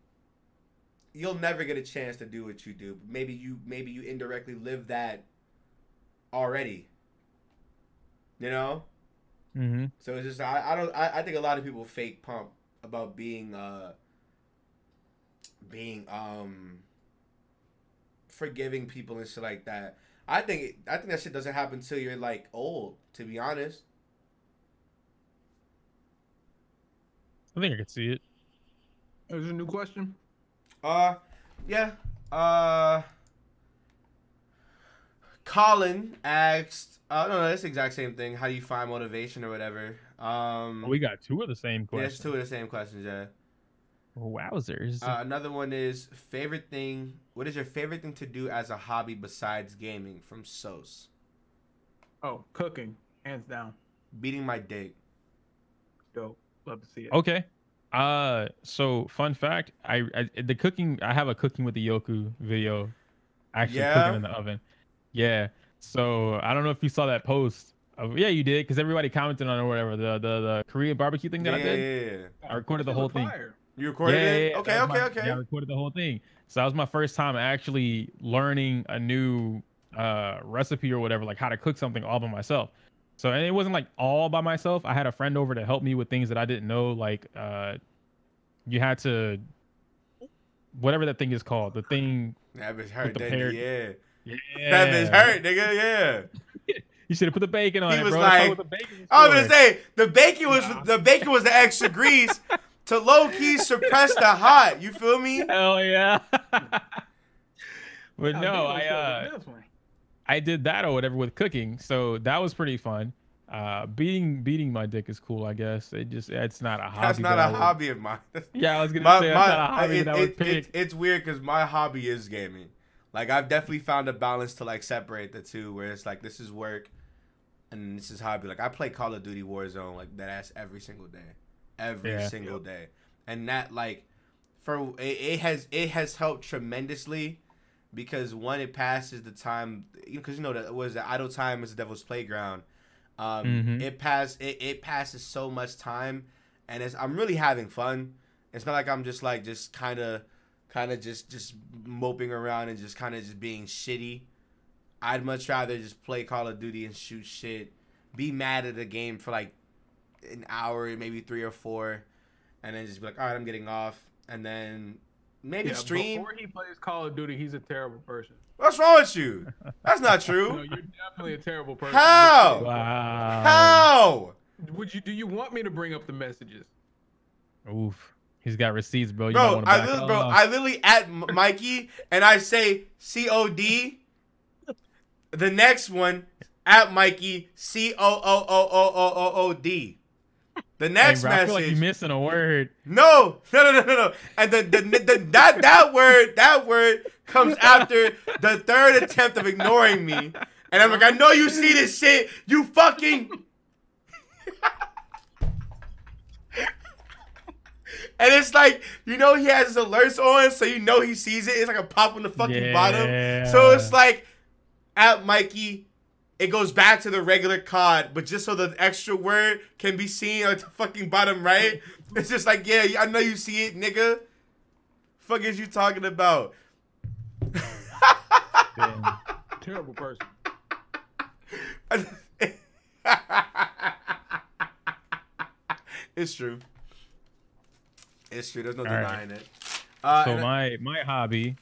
you'll never get a chance to do what you do. Maybe you maybe you indirectly live that already. You know. Mm-hmm. So it's just I, I don't I, I think a lot of people fake pump about being uh being um forgiving people and shit like that. I think it, I think that shit doesn't happen until you're like old. To be honest, I think I could see it. There's a new question. uh, yeah, uh, Colin asked. Uh, no, no, that's the exact same thing. How do you find motivation or whatever? Um, Oh, we got two of the same questions. it's two of the same questions. Yeah. Wowzers. Uh, another one is favorite thing. What is your favorite thing to do as a hobby besides gaming? From Sos. Oh, cooking, hands down. Beating my dick. Dope. Love to see it. Okay. Uh, so fun fact, I, I the cooking. I have a cooking with the Yoku video, actually Yeah? cooking in the oven. Yeah. So I don't know if you saw that post. Of, yeah, you did because everybody commented on it or whatever. The the the Korean barbecue thing that Yeah, I did. yeah, yeah. I recorded the whole thing. fire. You recorded yeah, it? yeah, yeah, okay, okay, my- okay. Yeah, I recorded the whole thing. So that was my first time actually learning a new uh recipe or whatever, like how to cook something all by myself. So and it wasn't like all by myself. I had a friend over to help me with things that I didn't know. Like uh you had to whatever that thing is called. The thing That bitch hurt, the didn't pear- Yeah. Yeah. That bitch hurt, nigga. Yeah. [laughs] You should have put the bacon on He it, was bro. Like- what the bacon I was gonna say the bacon was Nah. the bacon was the extra grease to low key suppress the hot. You feel me? Hell yeah. [laughs] but no, I uh look this way. I did that or whatever with cooking, so that was pretty fun. Uh, beating beating my dick is cool, I guess. It just it's not a hobby. That's not that I a would- hobby of mine. Yeah, I was gonna my, say my, that's not a hobby it- that I would it- pick. it- it's weird because my hobby is gaming. Like I've definitely found a balance to like separate the two, where it's like this is work, and this is hobby. Like I play Call of Duty Warzone like that ass every single day, every Yeah. single day, and that like for it, it has it has helped tremendously because one it passes the time because you know that was the idle time is the devil's playground. Um, Mhm. it pass it, it passes so much time, and it's I'm really having fun. It's not like I'm just like just kind of kind of just just moping around and just kind of just being shitty. I'd much rather just play Call of Duty and shoot shit, be mad at a game for like an hour, maybe three or four, and then just be like, all right, I'm getting off, and then maybe Yeah, stream. Before he plays Call of Duty, he's a terrible person. What's wrong with you? [laughs] That's not No, true. you're definitely a terrible person. How? Wow. How? Would you? Do you want me to bring up the messages? Oof. He's got receipts, bro. You Bro, I literally, bro. I literally at Mikey and I say C O D. The next one at Mikey C O O O O O O O D. The Hey, next bro, I feel like message. you're missing a word. no, no, no, no, no, no. And the, the, the that that word that word comes after the third attempt of ignoring me, and I'm like, I know you see this shit. You fucking. [laughs] And it's like, you know, he has his alerts on, so you know he sees it. It's like a pop on the fucking bottom. So it's like, at Mikey, it goes back to the regular COD, but just so the extra word can be seen at the fucking bottom right. [laughs] It's just like, yeah, I know you see it, nigga. Fuck is you talking about? Damn. Terrible person. [laughs] it's true. It's true. There's no All right. denying it. Uh, So my my hobby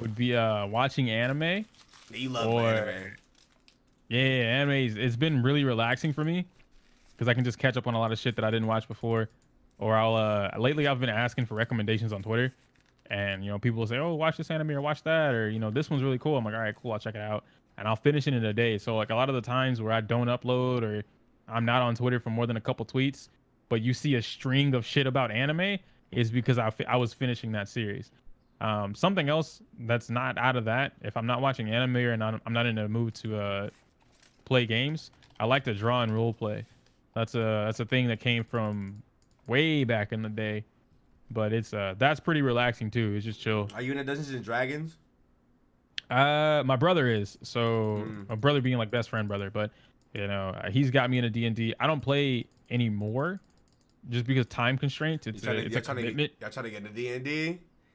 would be uh watching anime. you love or- anime. Yeah, anime. It's been really relaxing for me because I can just catch up on a lot of shit that I didn't watch before. Or I'll uh lately I've been asking for recommendations on Twitter, and you know people will say, "Oh, watch this anime or watch that," or you know this one's really cool. I'm like, all right, cool, I'll check it out, and I'll finish it in a day. So like a lot of the times where I don't upload or I'm not on Twitter for more than a couple tweets, but you see a string of shit about anime is because I fi- I was finishing that series. Um, something else that's not out of that, if I'm not watching anime or not, I'm not in a mood to uh, play games, I like to draw and role play. That's a that's a thing that came from way back in the day, but it's uh that's pretty relaxing too. It's just chill. Are you in a Dungeons and Dragons? Uh, my brother is so Mm. my brother being like best friend brother, but you know he's got me into D and. I don't play anymore, just because time constraints. You It's trying a, to, it's you're a trying to commitment. get, y'all trying to get into D and D.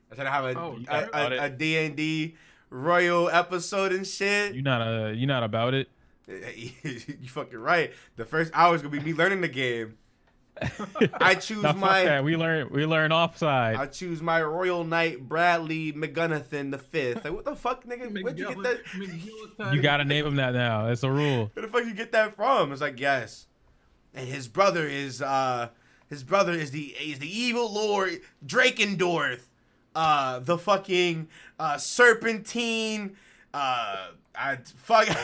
I'm trying to have a Oh, you a, got about a, it. a D and D royal episode and shit. You not uh you not about it. [laughs] you fucking right. The first hour is gonna be me learning the game. [laughs] I choose Nah, fuck my that. We learn we learn offside. I choose my Royal Knight Bradley McGunnathan the fifth. Like what the fuck, nigga? [laughs] Where'd you get that? you gotta name him that now. It's a rule. Where the fuck you get that from? It's like yes, and his brother is uh his brother is the is the evil lord Drakendorf, uh the fucking uh serpentine uh I fuck. [laughs]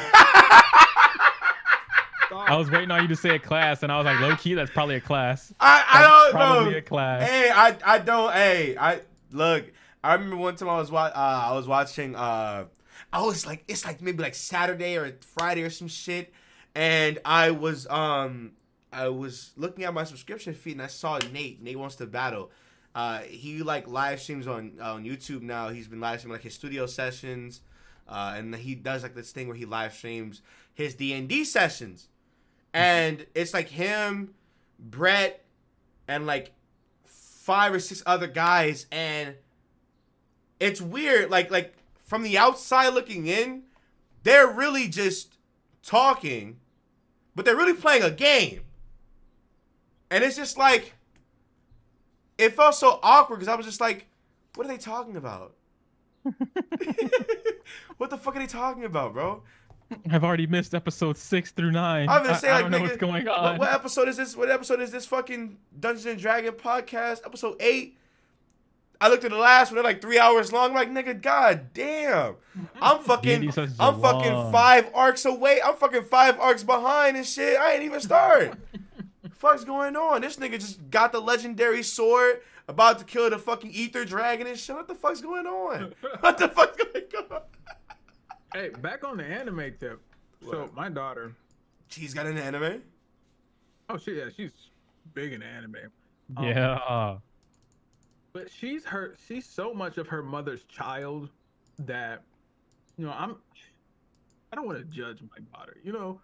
I was waiting on you to say a class, and I was like, low key, that's probably a class. I, I That's don't probably know. a class. Hey, I I don't. Hey, I look. I remember one time I was wa- uh, I was watching. Uh, I was like, it's like maybe like Saturday or Friday or some shit, and I was um I was looking at my subscription feed and I saw Nate. Nate wants to battle. Uh, he like live streams on on YouTube now. He's been live streaming like his studio sessions, uh, and he does like this thing where he live streams his D and D sessions, and [laughs] it's like him, Brett, and like five or six other guys, and it's weird. Like like from the outside looking in, they're really just talking, but they're really playing a game, and it's just like it felt so awkward because I was just like, what are they talking about? [laughs] what the fuck are they talking about, bro? I've already missed episode six through nine. I'm gonna say I, like, don't know nigga, what's going what- on. What, episode is this? What episode is this? Fucking Dungeons and Dragon podcast, episode eight. I looked at the last one; they're like three hours long. I'm like, nigga, god damn! I'm [laughs] fucking, D&D sessions are I'm fucking long. five arcs away. I'm fucking five arcs behind and shit. I ain't even start. [laughs] Fuck's going on? This nigga just got the legendary sword, about to kill the fucking ether dragon and shit. What the fuck's going on? [laughs] What the fuck's going on? Hey, back on the anime tip. So my daughter, She's got an anime. oh she yeah, she's big in anime. Um, yeah. But she's her she's so much of her mother's child that you know, I'm I don't want to judge my daughter. You know,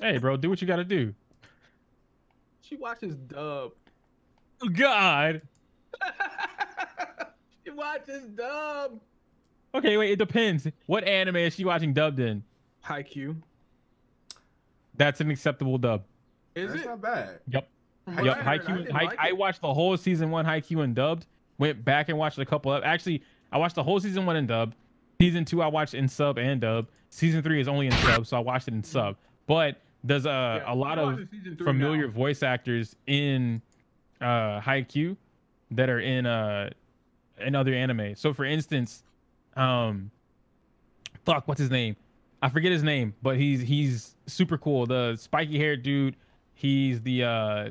Hey, bro, do what you gotta do. She watches dub. Oh, God. [laughs] she watches dub. Okay, wait. It depends. What anime is she watching dubbed in? Haikyuu. That's an acceptable dub. Is That's it? not bad. Yep. From what Yep. I heard, I Haikyuu. like I watched the whole season one Haikyuu and dubbed. Went back and watched a couple of. Actually, I watched the whole season one in dub. Season two I watched in sub and dub. Season three is only in sub, so I watched it in sub. But there's a Yeah, a lot of watching season three familiar now. voice actors in uh Haikyuu that are in uh in other anime. So for instance, um fuck, what's his name? I forget his name, but he's he's super cool. The spiky haired dude, he's the uh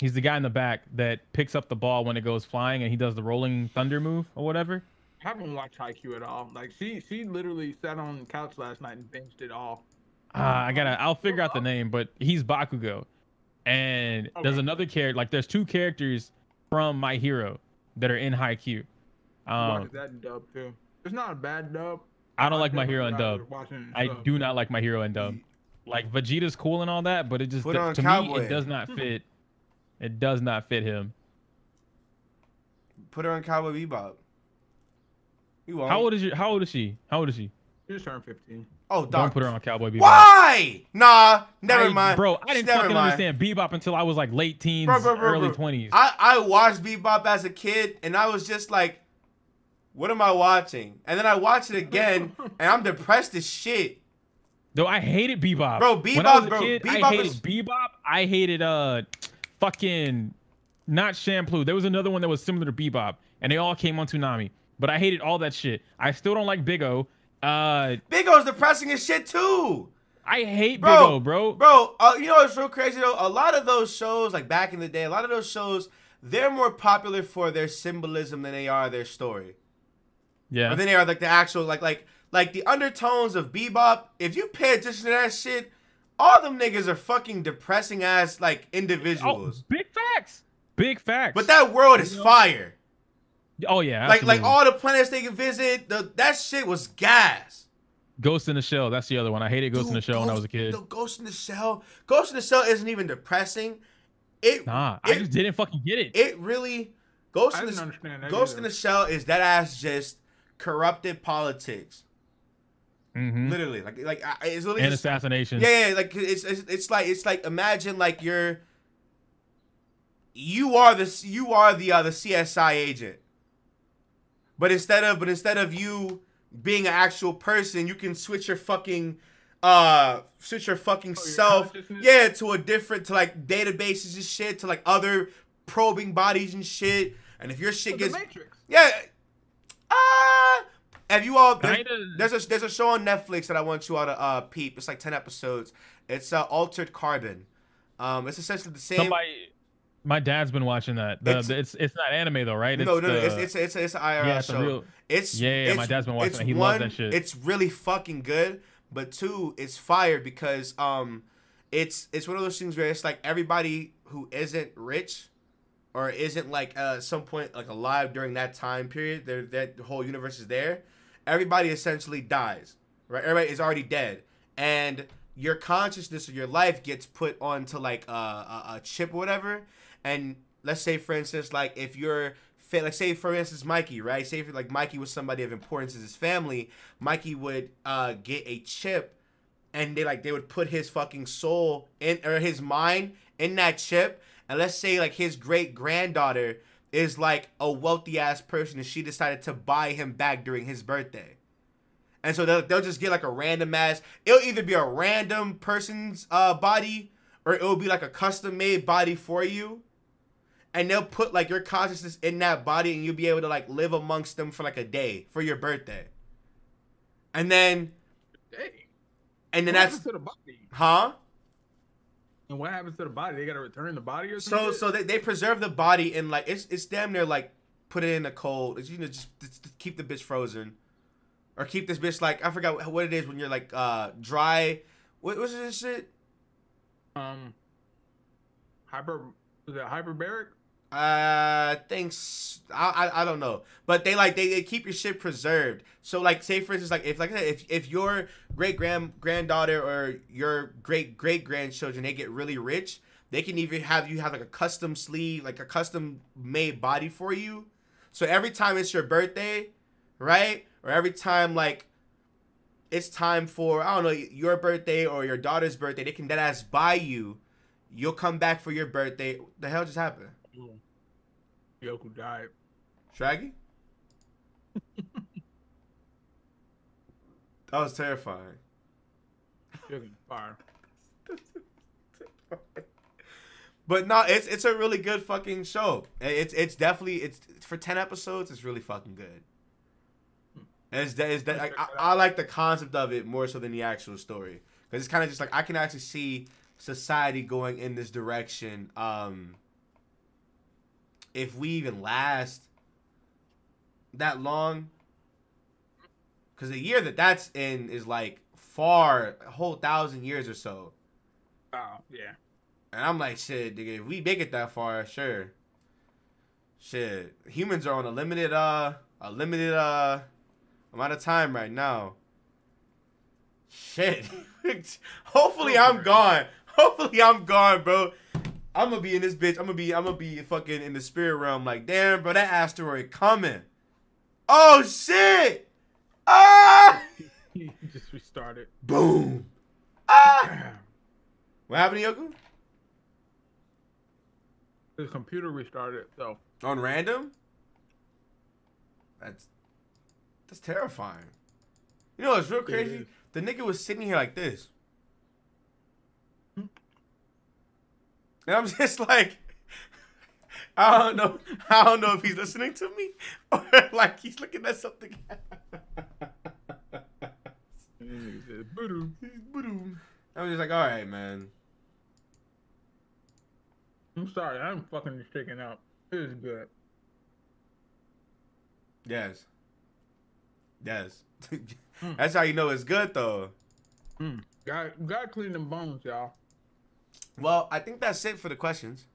he's the guy in the back that picks up the ball when it goes flying and he does the rolling thunder move or whatever. I haven't watched Haikyuu at all. Like she she literally sat on the couch last night and binged it all. Uh, I gotta I'll figure out the name, but he's Bakugo. And there's another character like there's two characters from My Hero that are in Haikyuu. Watch Um, that dub too. It's not a bad dub. I don't I'd like My Hero in rather dub. watch it I sub. do not like My Hero in dub. Like Vegeta's cool and all that, but it just Put on to me it does not fit. It does not fit him. Put her on Cowboy Bebop. You won't. How old is your How old is she? How old is she? She just turned 15. Oh, Don't put her on Cowboy Bebop. Why? Nah, never I- mind, bro. I didn't Never fucking mind. understand Bebop until I was like late teens, Bro, bro, bro, early twenties. I I watched Bebop as a kid, and I was just like, "What am I watching?" And then I watched it again, and I'm depressed as shit. Though I hated Bebop. Bro, when I was Bebop, a bro, kid, Bebop I hated is- Bebop. I hated uh, fucking, not Champloo. There was another one that was similar to Bebop, and they all came on Toonami. But I hated all that shit. I still don't like Big O. Uh, Big O's depressing as shit too. I hate Bro, Big O, bro. Bro, uh, you know what's real crazy though? A lot of those shows, like back in the day, a lot of those shows, they're more popular for their symbolism than they are their story. Yeah. Or than they are like the actual like like like the undertones of bebop. If you pay attention to that shit, all them niggas are fucking depressing ass like Oh, individuals. big facts. Big facts. But that world is fire. Oh yeah, Like like all the planets they can visit, the that shit was gas. Ghost in the Shell. That's the other one. I hated Ghost in the Dude, Shell when I was a kid. The Ghost in the Shell. Ghost in the Shell isn't even depressing. It Nah, I just didn't fucking get it. it really Ghost I in the that. Ghost either. in the Shell is that ass just corrupted politics. hmm Literally, like like it's literally And just, assassination. yeah, yeah, like it's, it's it's like it's like imagine like you're you are the you are the uh, the CSI agent, but instead of but instead of you being an actual person, you can switch your fucking uh switch your fucking Oh, your self yeah to a different to like databases and shit to like other probing bodies and shit. And if your shit Oh, gets Matrix. yeah uh have you all there's, there's a there's a show on Netflix that I want you all to uh peep. It's like 10 episodes. It's uh Altered Carbon. Um it's essentially the same Somebody, my dad's been watching that. The, It's- the- it's it's not anime though, right? no, no, no, the- it's it's it's it's an IRL yeah, it's show. real. It's Yeah, yeah, yeah, my dad's been watching it. He loves that shit. It's really fucking good, but two, it's fire because um, it's it's one of those things where it's like everybody who isn't rich, or isn't like uh some point like alive during that time period, there that the whole universe is there. Everybody essentially dies, right? Everybody is already dead, and your consciousness or your life gets put onto like a, a, a chip or whatever, and let's say for instance like if you're like say for instance Mikey right? Say if like Mikey was somebody of importance in his family Mikey would uh get a chip and they like they would put his fucking soul in or his mind in that chip. And let's say like his great granddaughter is like a wealthy ass person and she decided to buy him back during his birthday. And so they'll, they'll just get like a random ass it'll either be a random person's uh body or it'll be like a custom made body for you and they'll put like your consciousness in that body and you'll be able to like live amongst them for like a day for your birthday and then Hey, and then what that's to the body? huh And what happens to the body? They gotta return the body or so something. so they, they preserve the body and like it's it's damn near like put it in the cold it's you know just, just keep the bitch frozen or keep this bitch like i forgot what it is when you're like uh dry what was this shit um, hyper was it hyperbaric? Uh, thanks. I, I I don't know, but they like they, they keep your shit preserved. So like, say for instance, like if like I said, if if your great grand granddaughter or your great great grandchildren they get really rich, they can even have you have like a custom sleeve, like a custom made body for you. So every time it's your birthday, right, or every time like it's time for I don't know your birthday or your daughter's birthday, they can dead ass buy you. You'll come back for your birthday. The hell just happened? Yoku died. Shaggy? [laughs] that was terrifying. Yoku fire. But no, it's it's a really good fucking show. It's it's definitely it's for ten episodes. It's really fucking good. And it's, it's that like, I, I like the concept of it more so than the actual story because it's kind of just like I can actually see society going in this direction. Um, if we even last that long, because the year that that's in is like far a whole thousand years or so. Oh yeah. And I'm like, shit, nigga, if we make it that far, sure. Shit. Humans are on a limited uh a limited uh amount of time right now. Shit. [laughs] Hopefully I'm gone. Hopefully I'm gone, bro. I'm gonna be in this bitch. I'm gonna be I'm gonna be fucking in the spirit realm like, damn, bro, that asteroid coming. Oh shit! Ah! [laughs] Just restarted. Boom! Ah! What happened to Yoku? His computer restarted itself. On random? That's that's terrifying. You know it's real crazy? is. The nigga was sitting here like this. And I'm just like I don't know. I don't know if he's listening to me [laughs] or like he's looking at something. And he said, "Boo-doo." I'm just like, all right, man. I'm sorry, I'm fucking just checking out. It is good. Yes. Yes. [laughs] That's how you know it's good though. Mm. Got got clean them bones, y'all. Well, I think that's it for the questions.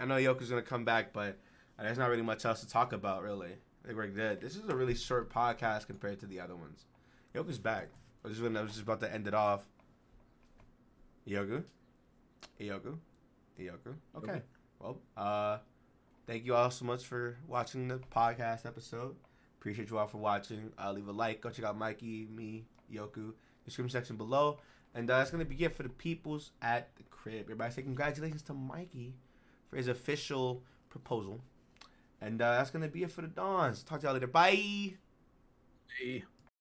I know Yoko's gonna come back, but there's not really much else to talk about, really. I think we're good. This is a really short podcast compared to the other ones. Yoku's back. I was just, I was just about to end it off. Yoku? Yoku? Yoku? Okay. Well, uh, thank you all so much for watching the podcast episode. Appreciate you all for watching. Uh, leave a like. Go check out Mikey, me, Yoku, description section below. And uh, that's going to be it for the peoples at the crib. Everybody say congratulations to Mikey for his official proposal. And uh, that's going to be it for the Dons. Talk to y'all later. Bye. Hey.